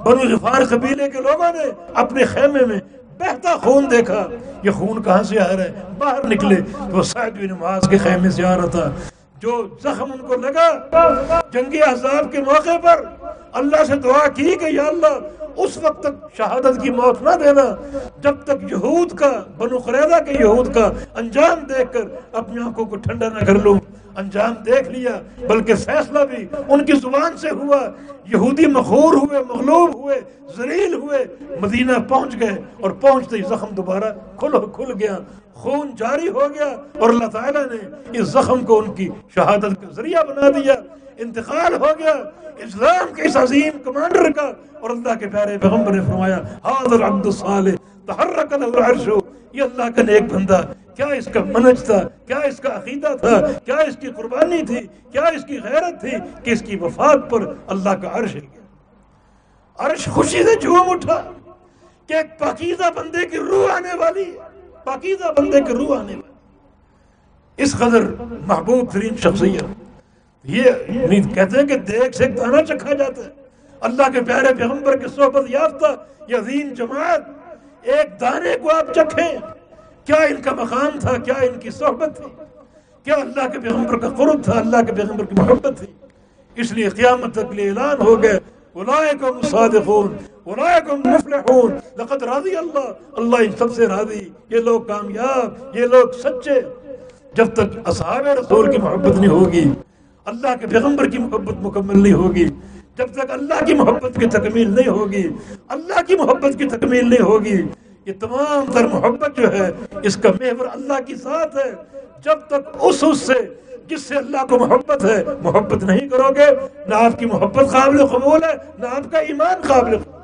بنو غفار قبیلے کے لوگوں نے اپنے خیمے میں بہتا خون دیکھا یہ خون کہاں سے آ رہا ہے؟ باہر نکلے تو سعید بن معاذ کے خیمے سے آ رہا تھا۔ جو زخم ان کو لگا جنگی احزاب کے موقع پر اللہ سے دعا کی کہ یا اللہ، اس وقت تک شہادت کی موت نہ دینا۔ جب تک یہود کا، بنو قریدہ کے یہود کا انجام دیکھ کر اپنی آنکھوں کو ٹھنڈا نہ کر لوں۔ انجام دیکھ لیا، بلکہ فیصلہ بھی ان کی زبان سے ہوا۔ یہودی مخور ہوئے، مغلوب ہوئے، زلیل ہوئے، مدینہ پہنچ گئے اور پہنچتے ہی زخم دوبارہ کھل کھل گیا۔ خون جاری ہو گیا اور اللہ تعالیٰ نے اس زخم کو ان کی شہادت کا ذریعہ بنا دیا۔ انتقال ہو گیا۔ اسلام کے اس عظیم کمانڈر کا اور اللہ کے پیارے پیغمبر نے فرمایا، حاضر عبد الصالح، تحرک له العرش، یہ اللہ کا نیک بندہ کیا اس کا منج تھا؟ کیا اس کا عقیدہ تھا؟ کیا اس کی قربانی تھی؟ کیا اس کی غیرت تھی کہ اس کی وفات پر اللہ کا عرش ہل گیا؟ عرش خوشی سے جھوم اٹھا کہ ایک پاکیزہ بندے کی روح آنے والی ہے۔ پاکیزہ بندے کی روح آنے والی اس قدر محبوب ترین شخصیت۔ یہ کہتے ہیں کہ دیکھ سے دانا چکھا جاتا ہے۔ اللہ کے پیارے پیغمبر کی صحبت یافتہ یہ عظیم جماعت، ایک دانے کو آپ چکھیں۔ کیا ان کا مقام تھا؟ کیا ان کی صحبت تھی؟ کیا اللہ کے پیغمبر کا قرب تھا؟ اللہ کے پیغمبر کی محبت تھی؟ اس لیے قیامت تک لیے اعلان ہو گئے اولئکم صادقون اولئکم مفلحون۔ لقد راضی اللہ اللہ ان سب سے راضی۔ یہ لوگ کامیاب، یہ لوگ سچے۔ جب تک اصحاب رسول کی محبت نہیں ہوگی، اللہ کے پیغمبر کی محبت مکمل نہیں ہوگی، جب تک اللہ کی محبت کی تکمیل نہیں ہوگی، اللہ کی محبت کی تکمیل نہیں ہوگی یہ تمام تر محبت جو ہے، اس کا محور اللہ کی ساتھ ہے۔ جب تک اس اس سے جس سے اللہ کو محبت ہے، محبت نہیں کرو گے، نہ آپ کی محبت قابل قبول ہے، نہ آپ کا ایمان قابل قبول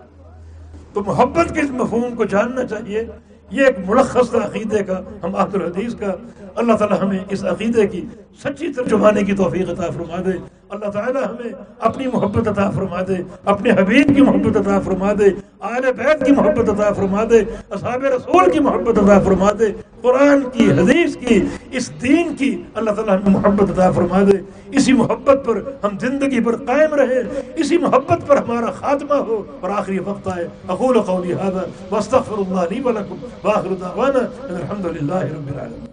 تو محبت کے اس مفہوم کو جاننا چاہیے۔ یہ ایک ملخص عقیدے کا، ہم آخر الحدیث کا۔ اللہ تعالی ہمیں اس عقیدے کی سچی ترجمانے کی توفیق عطا فرما دے۔ اللہ تعالی ہمیں اپنی محبت عطا فرما دے، اپنے حبیب کی محبت عطا فرما دے، آل بیت کی محبت عطا فرما دے، اصحاب رسول کی محبت عطا فرما دے، قرآن کی، حدیث کی، اس دین کی اللہ تعالی ہمیں محبت عطا فرما دے۔ اسی محبت پر ہم زندگی پر قائم رہیں، اسی محبت پر ہمارا خاتمہ ہو۔ اور آخری وقت آئے۔ اقول قولی هذا، واستغفر الله لي ولكم واخر دعوانا الحمد لله رب العالمين